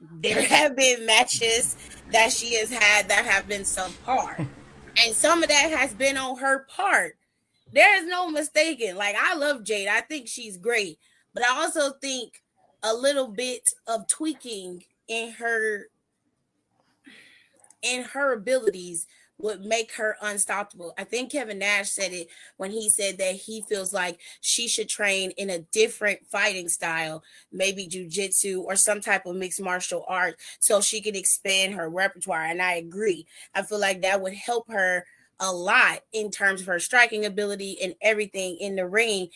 There have been matches that she has had that have been subpar. and some of that has been on her part. There is no mistaking. Like I love Jade. I think she's great. But I also think a little bit of tweaking in her in her abilities would make her unstoppable. I think Kevin Nash said it when he said that he feels like she should train in a different fighting style, maybe jujitsu or some type of mixed martial art, so she can expand her repertoire. And I agree. I feel like that would help her a lot in terms of her striking ability and everything in the ring.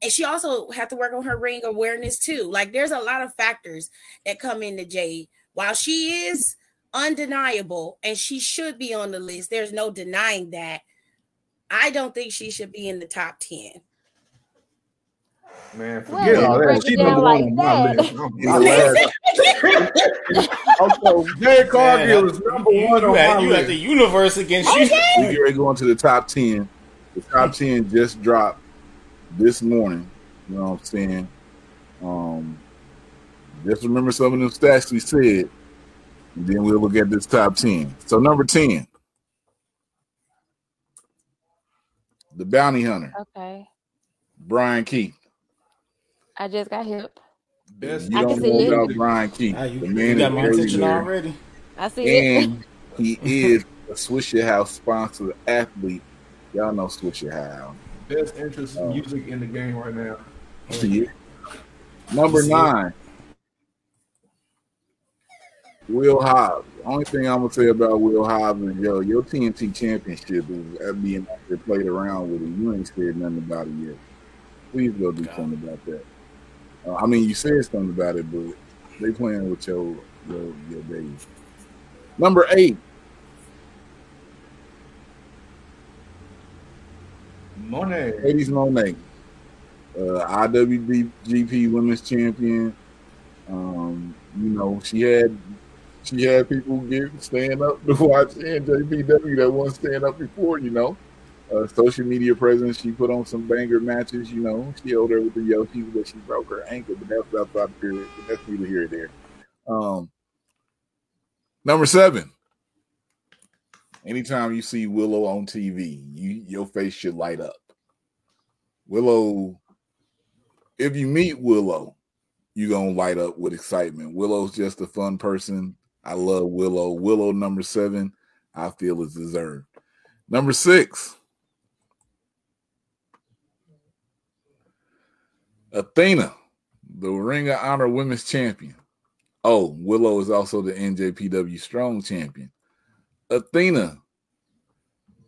And she also have to work on her ring awareness too. Like there's a lot of factors that come into Jade. While she is undeniable and she should be on the list, there's no denying that. I don't think she should be in the top 10. Man, forget you all that. it She down number like one on my that. list. I'm- In the I'm- last, Also, Jade Cargill Man, is number you, one you on had, my you had the universe against you. we get ready to go into the top 10. The top 10 just dropped this morning. You know what I'm saying? Um, just remember some of them stats we said, and then we'll look at this top 10. So, number 10, the bounty hunter, Okay. Brian Keith. I just got hip. Best You I don't can see know it. about Brian Keith. Ah, you, the you man got is my attention good. already. I see it. And he is a Swishahouse sponsored athlete. Y'all know Swishahouse. best interest Oh. music in the game right now. See it? Number See it? nine, Will Hobbs. The only thing I'm gonna say about Will Hobbs is yo, your TNT championship is being out there played around with it. You ain't said nothing about it yet. Please go do God. something about that. Uh, I mean, you said something about it, but they playing with your your, your days. Number eight, Money. Hades Monet, uh, IWGP Women's Champion. Um, you know, she had she had people get stand up to watch NJPW that wasn't stand up before. You know, uh, social media presence. She put on some banger matches. You know, she held her with the Yoshis, but she broke her ankle. But that's outside the period. But that's neither here or there. Um, number seven. Anytime you see Willow on TV, you your face should light up. Willow, if you meet Willow, you're gonna light up with excitement. Willow's just a fun person. I love Willow. Willow number seven, I feel is deserved. Number six, Athena, the Ring of Honor Women's Champion. Oh, Willow is also the NJPW Strong Champion. Athena,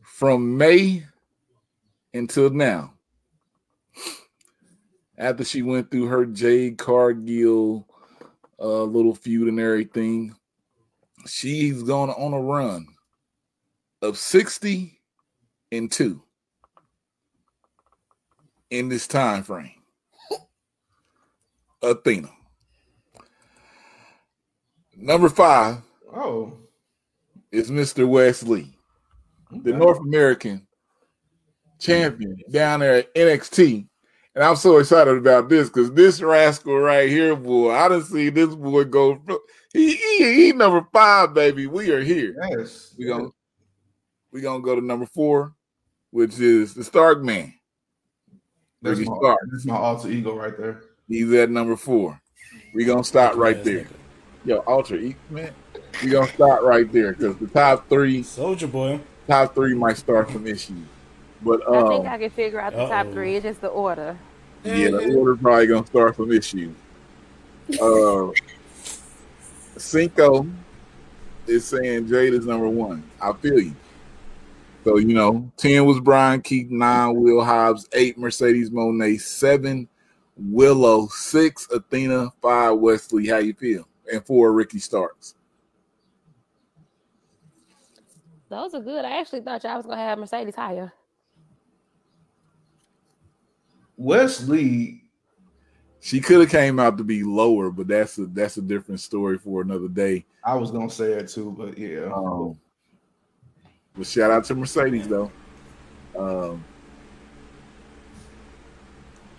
from May until now, after she went through her Jade Cargill uh, little feud and everything, she's gone on a run of 60 and 2 in this time frame. Athena. Number five Oh. is Mr. Wes Lee, the. North American champion down there at NXT. And I'm so excited about this because this rascal right here, boy, I didn't see this boy go. from- He, he, he number five, baby. We are here. Yes. We gonna we gonna go to number four, which is the Stark Man. That's my, Stark. that's my alter ego right there. He's at number four. We gonna stop right there. Yo, Ultra E man. We gonna stop right there because the top three, Soldier boy. top three might start some issues. But I um, think I can figure out the top uh-oh. three. It's just the order. Yeah, the order probably gonna start some issues. Uh, Cinco is saying Jade is number one. I feel you. So you know, ten was Brian Keith, nine Will Hobbs, eight Mercedes Moné, seven Willow six, Athena five, Wes Lee. How you feel? And four, Ricky Starks. Those are good. I actually thought y'all was gonna have Mercedes higher. Wes Lee, she could have came out to be lower, but that's a that's a different story for another day. I was gonna say it too, but yeah. Um, but shout out to Mercedes though. Um,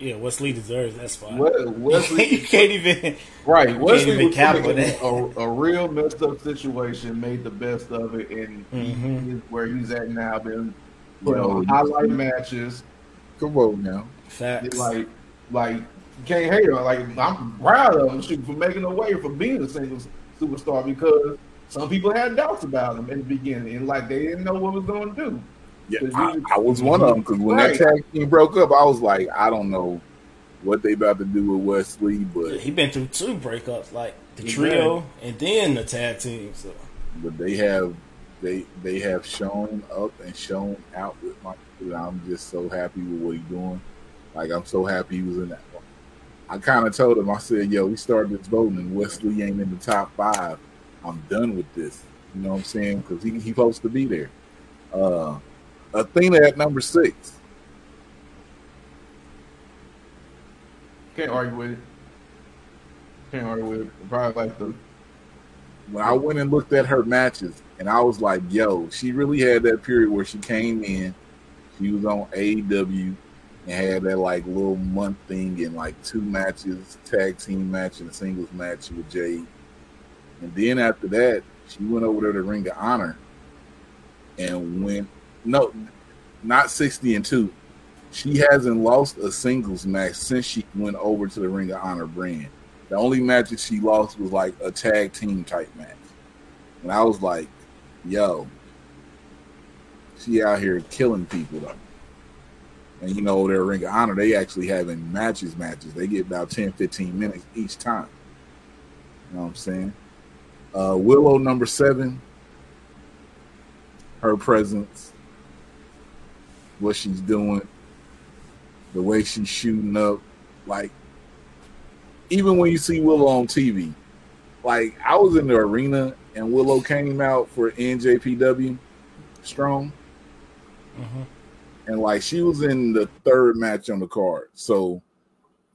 yeah, Wes Lee deserves that spot. We- you can't even. right? can't Wes Lee even was cap put with in a, a real messed up situation, made the best of it, and he Mhm. is where he's at now. Been put Yo, on highlight matches, come on now. Facts. like like you can't hate her. Like I'm proud of him shoot, for making a way for being a single superstar because some people had doubts about him in the beginning, and like they didn't know what was going to do. Yeah, I, I was one of them because when Right. that tag team broke up, I was like, I don't know what they about to do with Wes Lee, but he been through two breakups, like the He trio and then the tag team. So but they have they they have shown up and shown out with my. I'm just so happy with what he's doing. Like I'm so happy he was in that. one. I kind of told him, I said, "Yo, we started this voting, and Wes Lee ain't in the top five. I'm done with this." You know what I'm saying? Because he he supposed to be there. Uh, Athena at number six. Can't argue with it. Can't argue with it. Probably like the when I went and looked at her matches, and I was like, "Yo, she really had that period where she came in, she was on AEW, and had that like little month thing and like two matches, tag team match and a singles match with Jade, and then after that, she went over there to Ring of Honor, and went no, not sixty and two. She hasn't lost a singles match since she went over to the Ring of Honor brand. The only match that she lost was like a tag team type match. And I was like, yo, she out here killing people though. And you know, their Ring of Honor, they actually having matches, matches. They get about 10, 15 minutes each time. You know what I'm saying? Uh, Willow number seven, her presence, what she's doing, the way she's shooting up, like even when you see Willow on TV, like I was in the arena and Willow came out for NJPW Strong, Mhm. and like she was in the third match on the card. So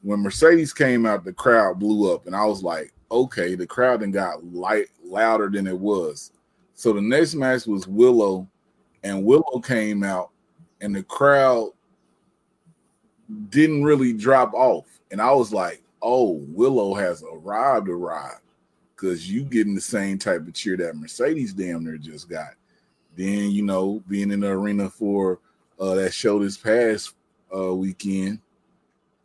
when Mercedes came out, the crowd blew up, and I was like, okay, the crowd then got light louder than it was. So the next match was Willow, and Willow came out, and the crowd didn't really drop off. And I was like, oh, Willow has arrived, arrived. Because you getting the same type of cheer that Mercedes damn near just got. Then, you know, being in the arena for uh, that show this past uh, weekend,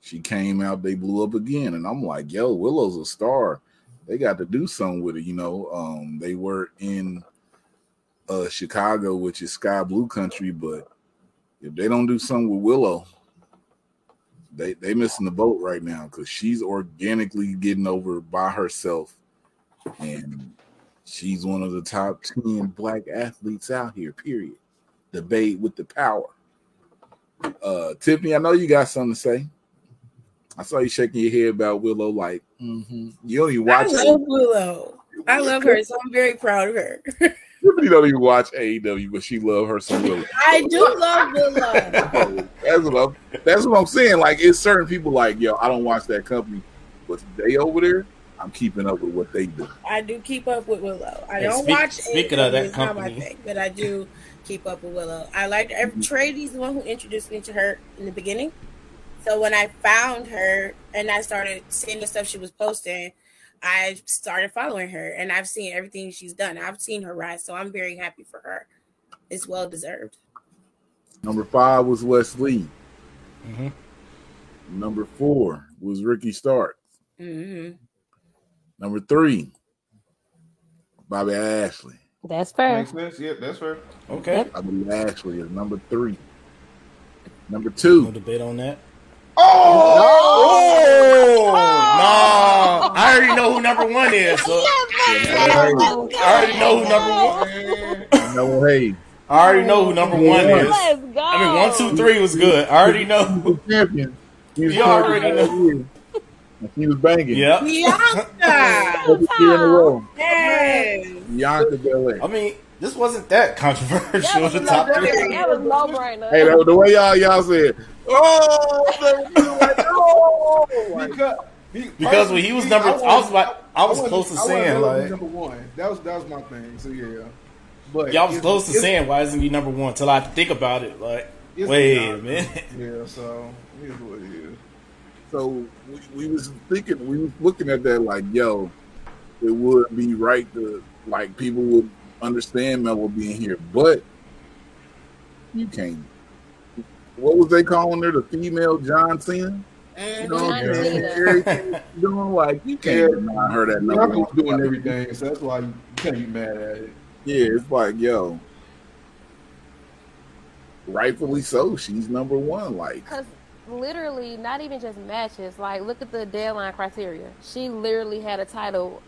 she came out, they blew up again. And I'm like, yo, Willow's a star. They got to do something with it, you know. Um, they were in uh, Chicago, which is sky blue country, but if they don't do something with Willow, they they missing the boat right now because she's organically getting over by herself, and she's one of the top ten black athletes out here. Period. The babe with the power. Uh, Tiffany, I know you got something to say. I saw you shaking your head about Willow. Like mhm. you don't even I watch. love Willow. I love her, so I'm very proud of her. Tiffany don't even watch AEW, but she love her some Willow. I do love Willow. that's what I'm. That's what I'm saying. Like it's certain people like yo, I don't watch that company, but they over there, I'm keeping up with what they do. I do keep up with Willow. I Hey, don't speak- watch. speaking AEW, of that it's not my company. thing, but I do keep up with Willow. I like every mm-hmm. Trady's the one who introduced me to her in the beginning. So when I found her and I started seeing the stuff she was posting, I started following her, and I've seen everything she's done. I've seen her rise, so I'm very happy for her. It's well deserved. Number five was Wes Lee. Mhm. Number four was Ricky Stark. hmm Number three, Bobby Ashley. That's fair. makes sense. Yeah, that's fair. Okay. Bobby Ashley is number three. Number No two, debate on that. Oh, oh! oh! No, I already know who number one is. So I already know who number one. Noah Hayes. I already know who number one is. Let's go. I mean, one, two, three was good. I already know. The champion. He was You already champion last He was banging. Yeah. Bianca, Second year in a row. yes. Bianca Belair. I mean, this wasn't that controversial. That was, the low, top that, three. that was low brainer. Hey, the, the way y'all y'all said, oh, like, oh, Because, he- Because when he was number- I was wasn't- like- I was wasn't- close to I saying, like- number one. That was that was my thing. So yeah, but Y'all was close to saying why isn't he number one? Until I had to think about it. Like, wait not. a minute. Yeah, so here's what it is. So we, we was thinking, we was looking at that like, yo, it would be right to like people would understand Melo being here, but you can't. What was they calling her? The female John Cena? You know what I'm saying? Everything doing like you can't deny her that number. Malcolm's doing everything, so that's why you can't be mad at it. Yeah, it's like, yo, rightfully so. She's number one. Like, Because literally, not even just matches. Like, look at the deadline criteria. She literally had a title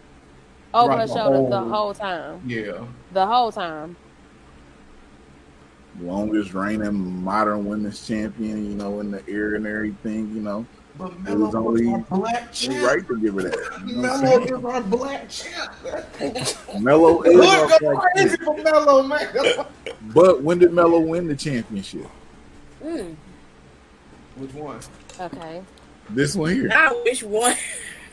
over her the shoulder the whole- whole time. Yeah, The whole time. longest reigning modern women's champion, you know, in the era and everything, you know. but It was only black It's right to give her that. You know Melo is our black champ. Melo is Look, our go black crazy champ. for Melo, man. But when did Melo win the championship? Mm. Which one? Okay. This one here. Now which one?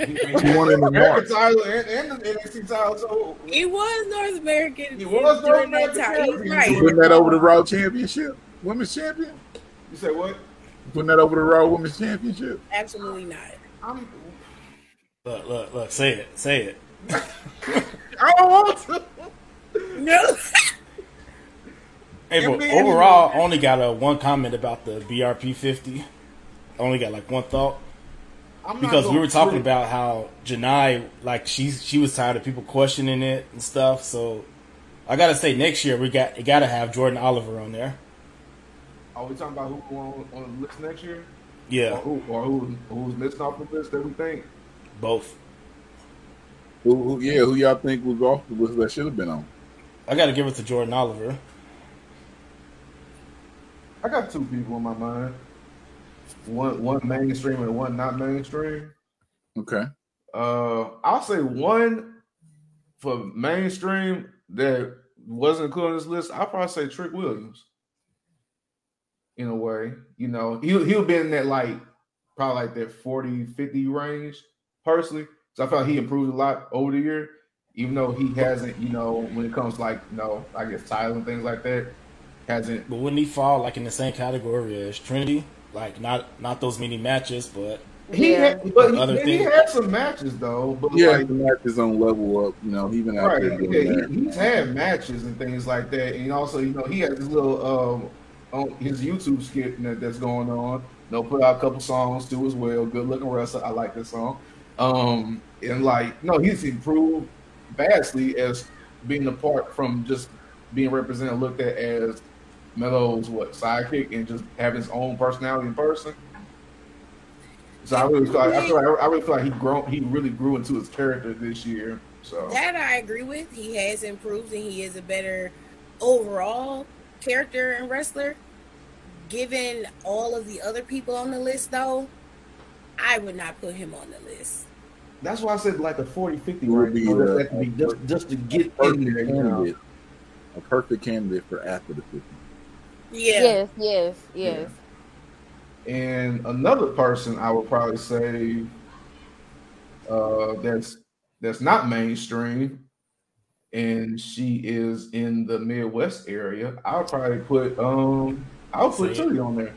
He won in the March. title and, and the NXT title. So He was North American. He was North during that American time. He's right. Putting that over the Raw Championship, Women's Champion. you said what? Putting that over the Raw Women's Championship. Absolutely not. I'm. Look, look, look. Say it. Say it. I don't want to. No. Hey, but man. overall, I only got a one comment about the BRP 50. Only got like one thought I'm not because we were talking put- about how Janai, like she's she was tired of people questioning it and stuff. So I gotta say, next year we got you gotta have Jordan Oliver on there. Are we talking about who on, on the list next year? Or Yeah, who, or who, who's missing off the list that we think? both. Who, who, yeah, who y'all think was off the list that should have been on? I gotta give it to Jordan Oliver. I got two people in my mind. One one mainstream and one not mainstream. Okay. Uh, I'll say one for mainstream that wasn't included on this list. I'll probably say Trick Williams. In a way, you know, he'll he'll be in that like probably like that 40, 50 range personally. So I felt he improved a lot over the year, even though he hasn't, you know, when it comes to like, you know, I guess title and things like that, hasn't But wouldn't he fall like in the same category as Trinity? Like not not those many matches, but He Yeah. had, but Other he, he had some matches though. But Yeah, like, the match is on level up. You know, he been out right, there yeah, that. he, he's had matches and things like that, and also you know he has this little um on his YouTube skit that, that's going on. You know, put out a couple songs too as well. Good looking wrestler, I like this song. Um, and like no, he's improved vastly as being apart from just being represented, looked at as Meadows what sidekick and just have his own personality in person. So I really feel like I feel like I really feel like he grown he really grew into his character this year. So That I agree with. He has improved and he is a better overall character and wrestler. Given all of the other people on the list, though, I would not put him on the list. that's why I said like a 40 50 Would right be, you know, uh, that be just, just to get in there. You know? candidate. A perfect candidate for after the 50. Yeah. Yes, yes, yes. And another person I would probably say uh, that's that's not mainstream, and she is in the Midwest area. I'll probably put um I'll put Say it. Tootie on there.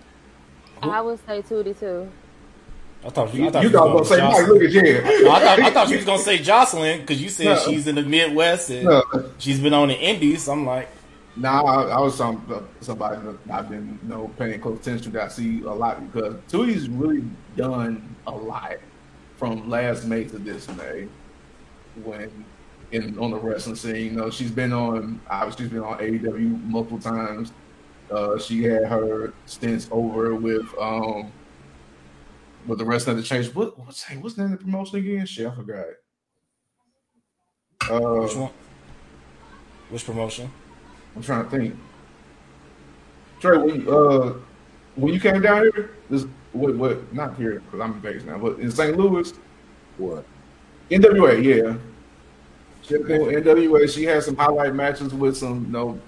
I would say Tootie too. I thought You, I thought you you thought was gonna say going Mike? Look at you. I thought I thought you was gonna say Jocelyn because you said No. she's in the Midwest and No. she's been on the Indies. I'm like, Nah, I, I was some somebody that I've been you know paying close attention to. That I see a lot because Tootie's really done a lot from last May to this May when in on the wrestling scene. You know, she's been on obviously she's been on AEW multiple times. Uh, she had her stints over with um with the rest of the change. What what's what's the name of the promotion again? Shit, I forgot. Uh, which one? Which promotion? I'm trying to think. Trey, when you, uh, when you came down here, this what what not here because I'm in Vegas now, but in St. Louis, What? NWA, yeah. With NWA. She had some highlight matches with some you know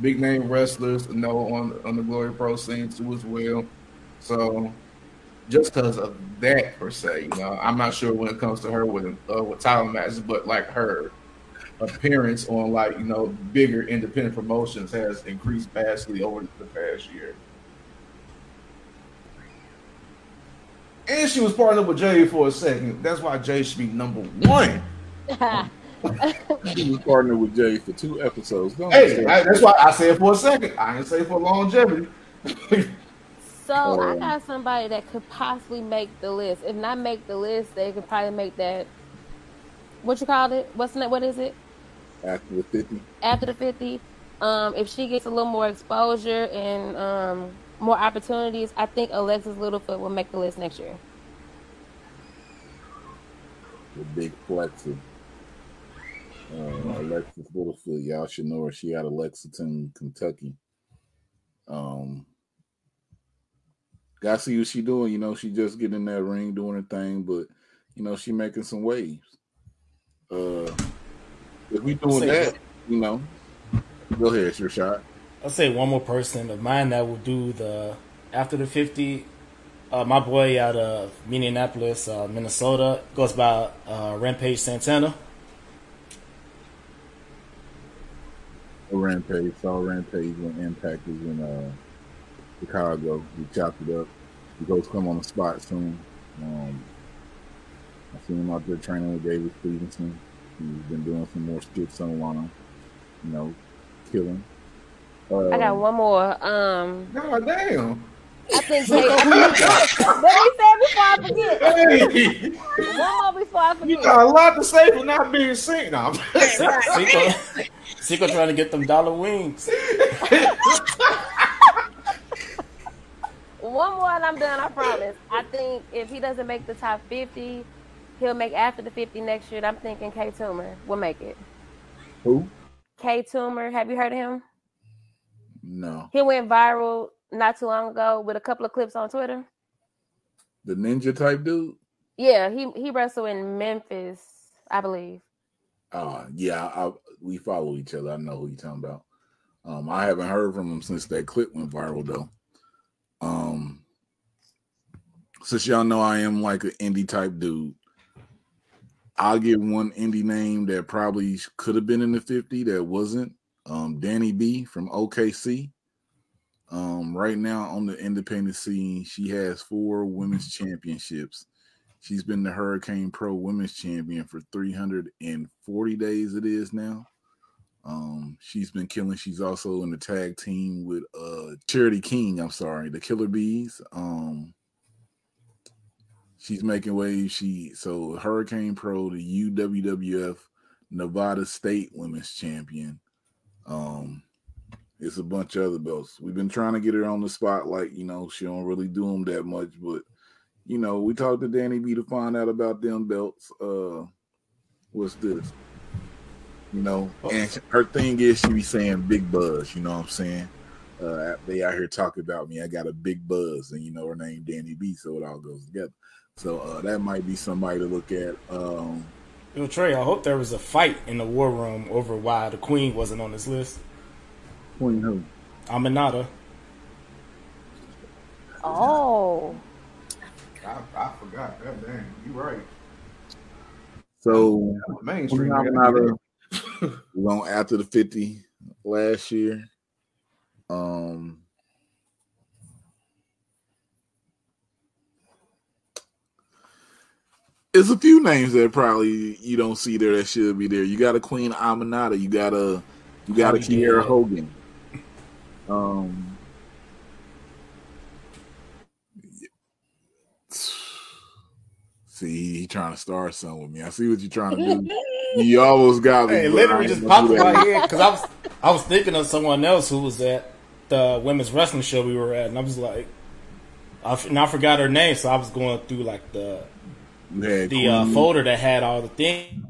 big name wrestlers, you know, on on the Glory Pro scene too as well. So just because of that per se, you know, I'm not sure when it comes to her with uh, with title matches, but like her appearance on like you know bigger independent promotions has increased vastly over the past year. And she was partnered with Jay for a second. That's why Jay should be number one. She was partnered with Jay for two episodes. Don't Hey, I, that's why I said for a second. I didn't say for longevity. So I Um, got somebody that could possibly make the list. If not make the list, they could probably make that. What you called it? What's the name? What is it? After the 50. After the fifty. Um, if she gets a little more exposure and um, more opportunities, I think Alexis Littlefoot will make the list next year. the big flexer. Uh, Alexis Littlefoot, y'all should know her. She out of Lexington, Kentucky. Um, gotta see what she doing. You know, she just getting in that ring, doing her thing, but you know, she making some waves. Uh, if we doing that, you know, go ahead, it's your shot. I'll say one more person of mine that will do the after the 50. Uh, my boy out of Minneapolis, uh, Minnesota, goes by uh, Rampage Santana. Rampage, saw Rampage when Impact was in uh, Chicago. He chopped it up. He goes come on the spot soon. Um, I seen him out there training with David Stevenson. He's been doing some more skits online. You know, killing. Uh, I got one more. Um, God damn. I think. Kate, what he said before I forget. Hey, One more before I forget. you got a lot to say for not being seen. No, I'm- Seiko, Seiko trying to get them dollar wings. One more and I'm done, I promise. I think if he doesn't make the top 50, he'll make after the 50 next year. I'm thinking K Toomer will make it. who? K Toomer, have you heard of him? No, He went viral not too long ago with a couple of clips on Twitter. the ninja type dude. Yeah, he he wrestled in Memphis, I believe. Uh yeah, I, we follow each other. I know who you're talking about. Um, I haven't heard from him since that clip went viral though. Um, since y'all know I am like an indie type dude, I'll give one indie name that probably could have been in the 50 that wasn't. Um, Danny B from OKC. Um, right now on the independent scene, she has four women's championships. She's been the Hurricane Pro Women's Champion for 340 days. It is now. Um, she's been killing. She's also in the tag team with uh Charity King. I'm sorry, the Killer Bees. Um, she's making waves. She so Hurricane Pro, the UWWF Nevada State Women's Champion. Um, it's a bunch of other belts. We've been trying to get her on the spotlight. You know, she don't really do them that much, but you know, we talked to Danny B to find out about them belts. Uh, what's this? You know, and her thing is she be saying big buzz. You know what I'm saying? Uh, they out here talking about me. I got a big buzz, and you know her name Danny B, so it all goes together. So uh, that might be somebody to look at. Um, Yo, Trey, I hope there was a fight in the war room over why the Queen wasn't on this list. Queen who? Aminata. Oh. I, I forgot. God damn, You're right. So Mainstream. I'm not a, on after the 50 last year. Um There's a few names that probably you don't see there that should be there. You got a Queen Aminata, you got a you got a Holly Kiera Hogan. Um See, he trying to start something with me. I see what you're trying to do. You almost got me. Hey, literally just popped in my head because I was I was thinking of someone else who was at the women's wrestling show we were at, and I was like, I f- and I forgot her name, so I was going through like the The uh, folder that had all the things.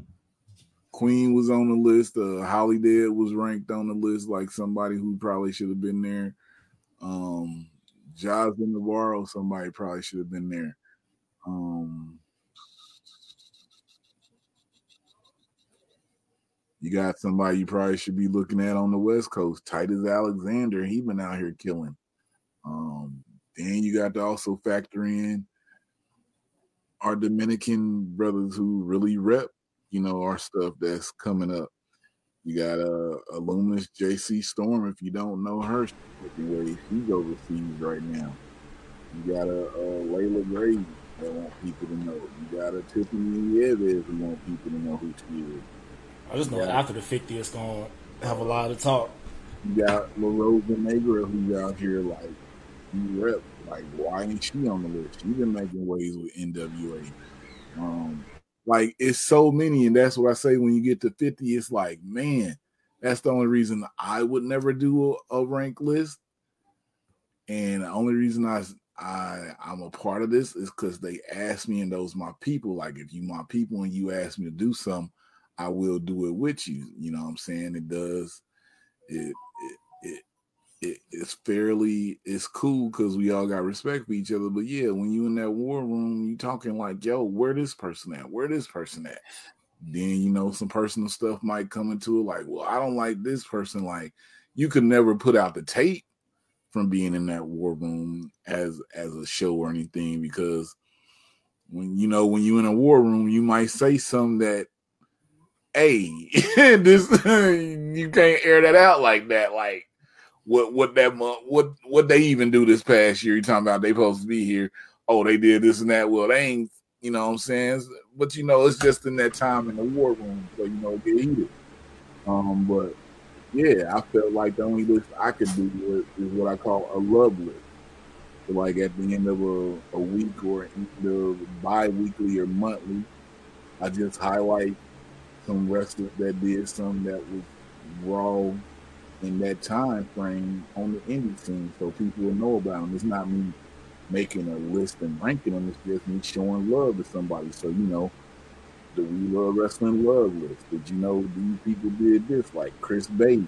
Queen was on the list. Uh, Holly Dead was ranked on the list like somebody who probably should have been there. Um, Jasmine Navarro, somebody probably should have been there. Um, You got somebody you probably should be looking at on the West Coast, Titus Alexander. He been out here killing. Um, then you got to also factor in our Dominican brothers who really rep, you know, our stuff that's coming up. You got a uh, Luminous JC Storm. If you don't know her, way she's overseas right now. You got a, a Layla Gray that want people to know. You got a Tiffany Nieves who want people to know who she is. I just know yeah. after the 50, it's going to have a lot of talk. You got La Rosa Negra who's out here like, you rep. Like, why ain't she on the list? She been making waves with NWA. Um, like it's so many, and that's what I say when you get to 50, it's like, man, that's the only reason I would never do a, a rank list. And the only reason I I I'm a part of this is because they asked me and those my people. Like if you my people and you ask me to do something, I will do it with you. You know what I'm saying? It does it, it it's fairly it's cool because we all got respect for each other. But yeah, when you in that war room, you talking like, yo, where this person at? Where this person at? Then you know some personal stuff might come into it, like, well, I don't like this person. Like, you could never put out the tape from being in that war room as as a show or anything because when you know when you're in a war room, you might say something that hey, this you can't air that out like that. Like what what that what what they even do this past year? You talking about they supposed to be here? Oh, they did this and that. Well, they ain't. You know what I'm saying? But you know, it's just in that time in the war room, so you know, get heated. Um, but yeah, I felt like the only list I could do is what I call a love list. So like at the end of a, a week or end of bi-weekly or monthly, I just highlight some wrestlers that did something that was raw in that time frame on the indie scene so people will know about them. It's not me making a list and ranking them, it's just me showing love to somebody. So, you know, the We Love Wrestling Love List. Did you know these people did this? Like Chris Bey,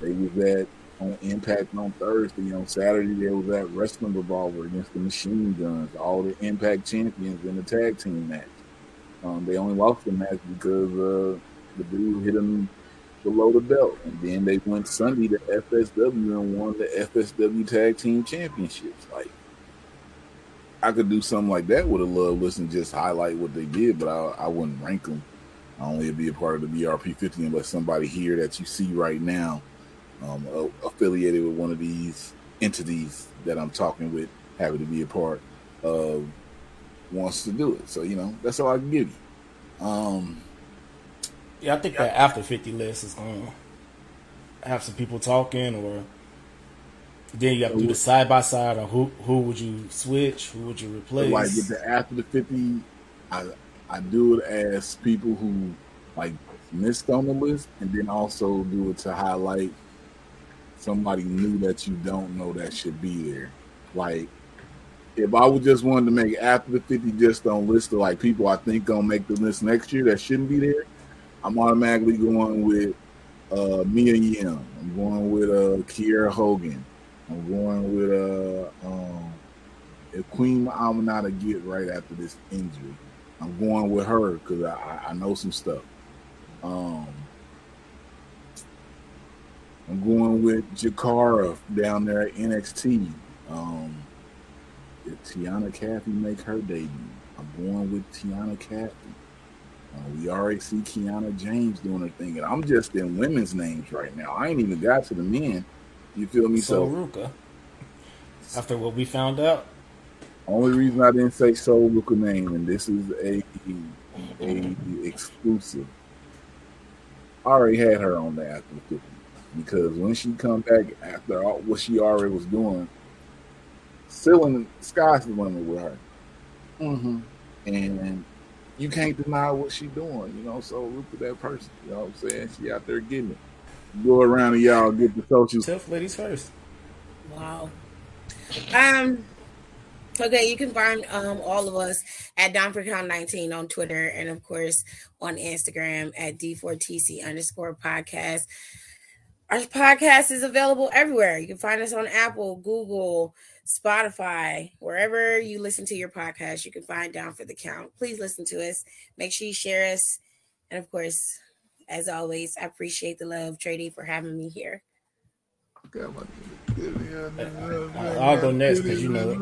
they was at on Impact on Thursday. On Saturday, they was at Wrestling Revolver against the Machine Guns, all the Impact champions in the tag team match. Um, they only lost the match because uh, the dude hit them below the belt. And then they went Sunday to FSW and won the FSW Tag Team Championships. Like, I could do something like that with a love list and just highlight what they did, but I, I wouldn't rank them. I only be a part of the BRP 50 unless somebody here that you see right now um, affiliated with one of these entities that I'm talking with, happy to be a part of, wants to do it. So, you know, that's all I can give you. Um, yeah, I think yeah. that after 50 list is going to have some people talking or then you have to do the side by side, or who who would you switch? Who would you replace? Like get the after the fifty, I I do it as people who like missed on the list, and then also do it to highlight somebody new that you don't know that should be there. Like if I would just wanted to make after the fifty just on list of like people I think gonna make the list next year that shouldn't be there, I'm automatically going with uh Mia Yim. I'm going with uh Kiera Hogan. I'm going with uh um if Queen Aminata get right after this injury. I'm going with her because I, I know some stuff. Um I'm going with Jakara down there at NXT. Um if Tiana Cathy make her debut, I'm going with Tiana Cathy. Uh, we already see Kiana James doing her thing, and I'm just in women's names right now. I ain't even got to the men. You feel me? So, Ruca. After what we found out. Only reason I didn't say Sol Ruca name, and this is a a exclusive. I already had her on the after 50 because when she come back after all, what she already was doing, in the sky's the limit with her. Mm-hmm. And you can't deny what she's doing, you know. So look at that person, you know what I'm saying? She out there getting it. Go around and y'all get the socials. Tough ladies first. Wow. Um. Okay, you can find um, all of us at DonFreakCon19 on Twitter and of course on Instagram at D4TC underscore podcast. Our podcast is available everywhere. You can find us on Apple, Google, Spotify, wherever you listen to your podcast, you can find Down for the Count. Please listen to us. Make sure you share us. And of course, as always, I appreciate the love, Trady, for having me here. I'll go next because you know,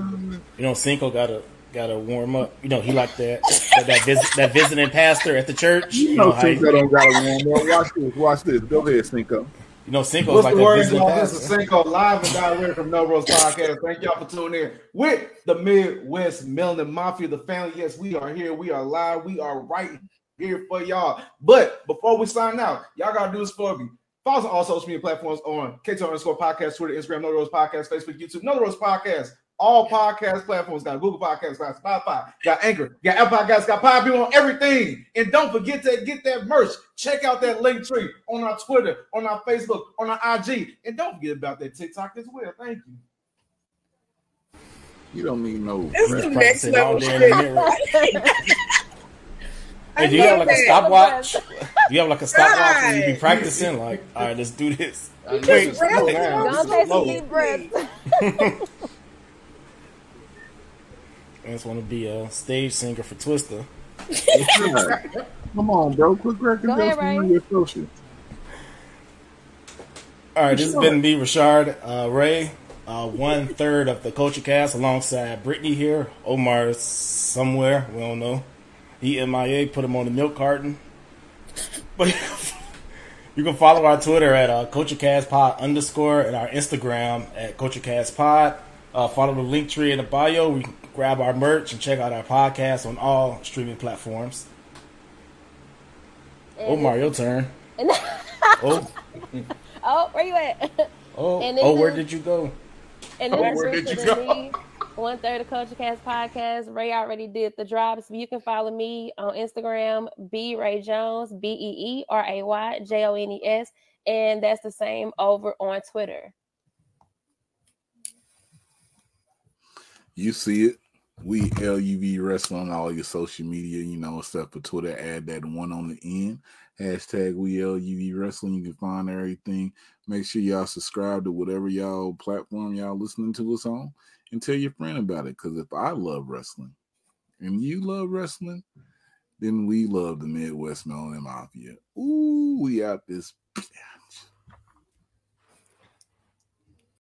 you know, Cinco got to got to warm up. You know, he like that that that, visit, that visiting pastor at the church. You, You know, know, Cinco don't got to warm up. Watch this. Watch this. Go ahead, Cinco. You know Cinco's What's like the word, y'all? This is. Cinco live and direct from No Rose Podcast. Thank y'all for tuning in with the Midwest Melanin Mafia, the family. Yes, we are here. We are live. We are right here for y'all. But before we sign out, y'all gotta do this for me. Follow us on all social media platforms on K2 underscore podcast, Twitter, Instagram, No Rose Podcast, Facebook, YouTube, No Rose Podcast. All podcast platforms got Google Podcasts, got Spotify, got Anchor, got Apple Podcasts, got Podbean on everything. And don't forget to get that merch. Check out that link tree on our Twitter, on our Facebook, on our IG. And don't forget about that TikTok as well. Thank you. You don't need no. This rest. is next level day in the shit. I Hey, do you have love like a stopwatch? Do you have like a stopwatch where you be Right. practicing? Like, all right, let's do this. I just Wait, rap slow it down. Don't take Slow. some deep breaths. I just want to be a stage singer for Twister. Come on, bro. Quick cracking Go ahead, jokes Ray. your social. All right, this has been me, Rashard uh, Ray, uh, one third of the Culture Cast, alongside Brittany here. Omar's somewhere, we don't know. He MIA, put him on the milk carton. But you can follow our Twitter at uh, CultureCastPod underscore and our Instagram at CultureCastPod. Uh, follow the link tree in the bio. We can grab our merch and check out our podcast on all streaming platforms. Oh, and Omar, your turn. Oh, oh, where you at? oh, And oh, where is- did you go? And Oh, this where is did you go? One third of Culture Cast podcast. Ray already did the drops. You can follow me on Instagram, B Ray Jones, B E E R A Y J O N E S, and that's the same over on Twitter. You see it. We LUV Wrestling on all your social media, you know, except for Twitter. Add that one on the end. Hashtag We LUV Wrestling. You can find everything. Make sure y'all subscribe to whatever y'all platform y'all listening to us on and tell your friend about it. Because if I love wrestling and you love wrestling, then we love the Midwest Melanin Mafia. Ooh, we out this.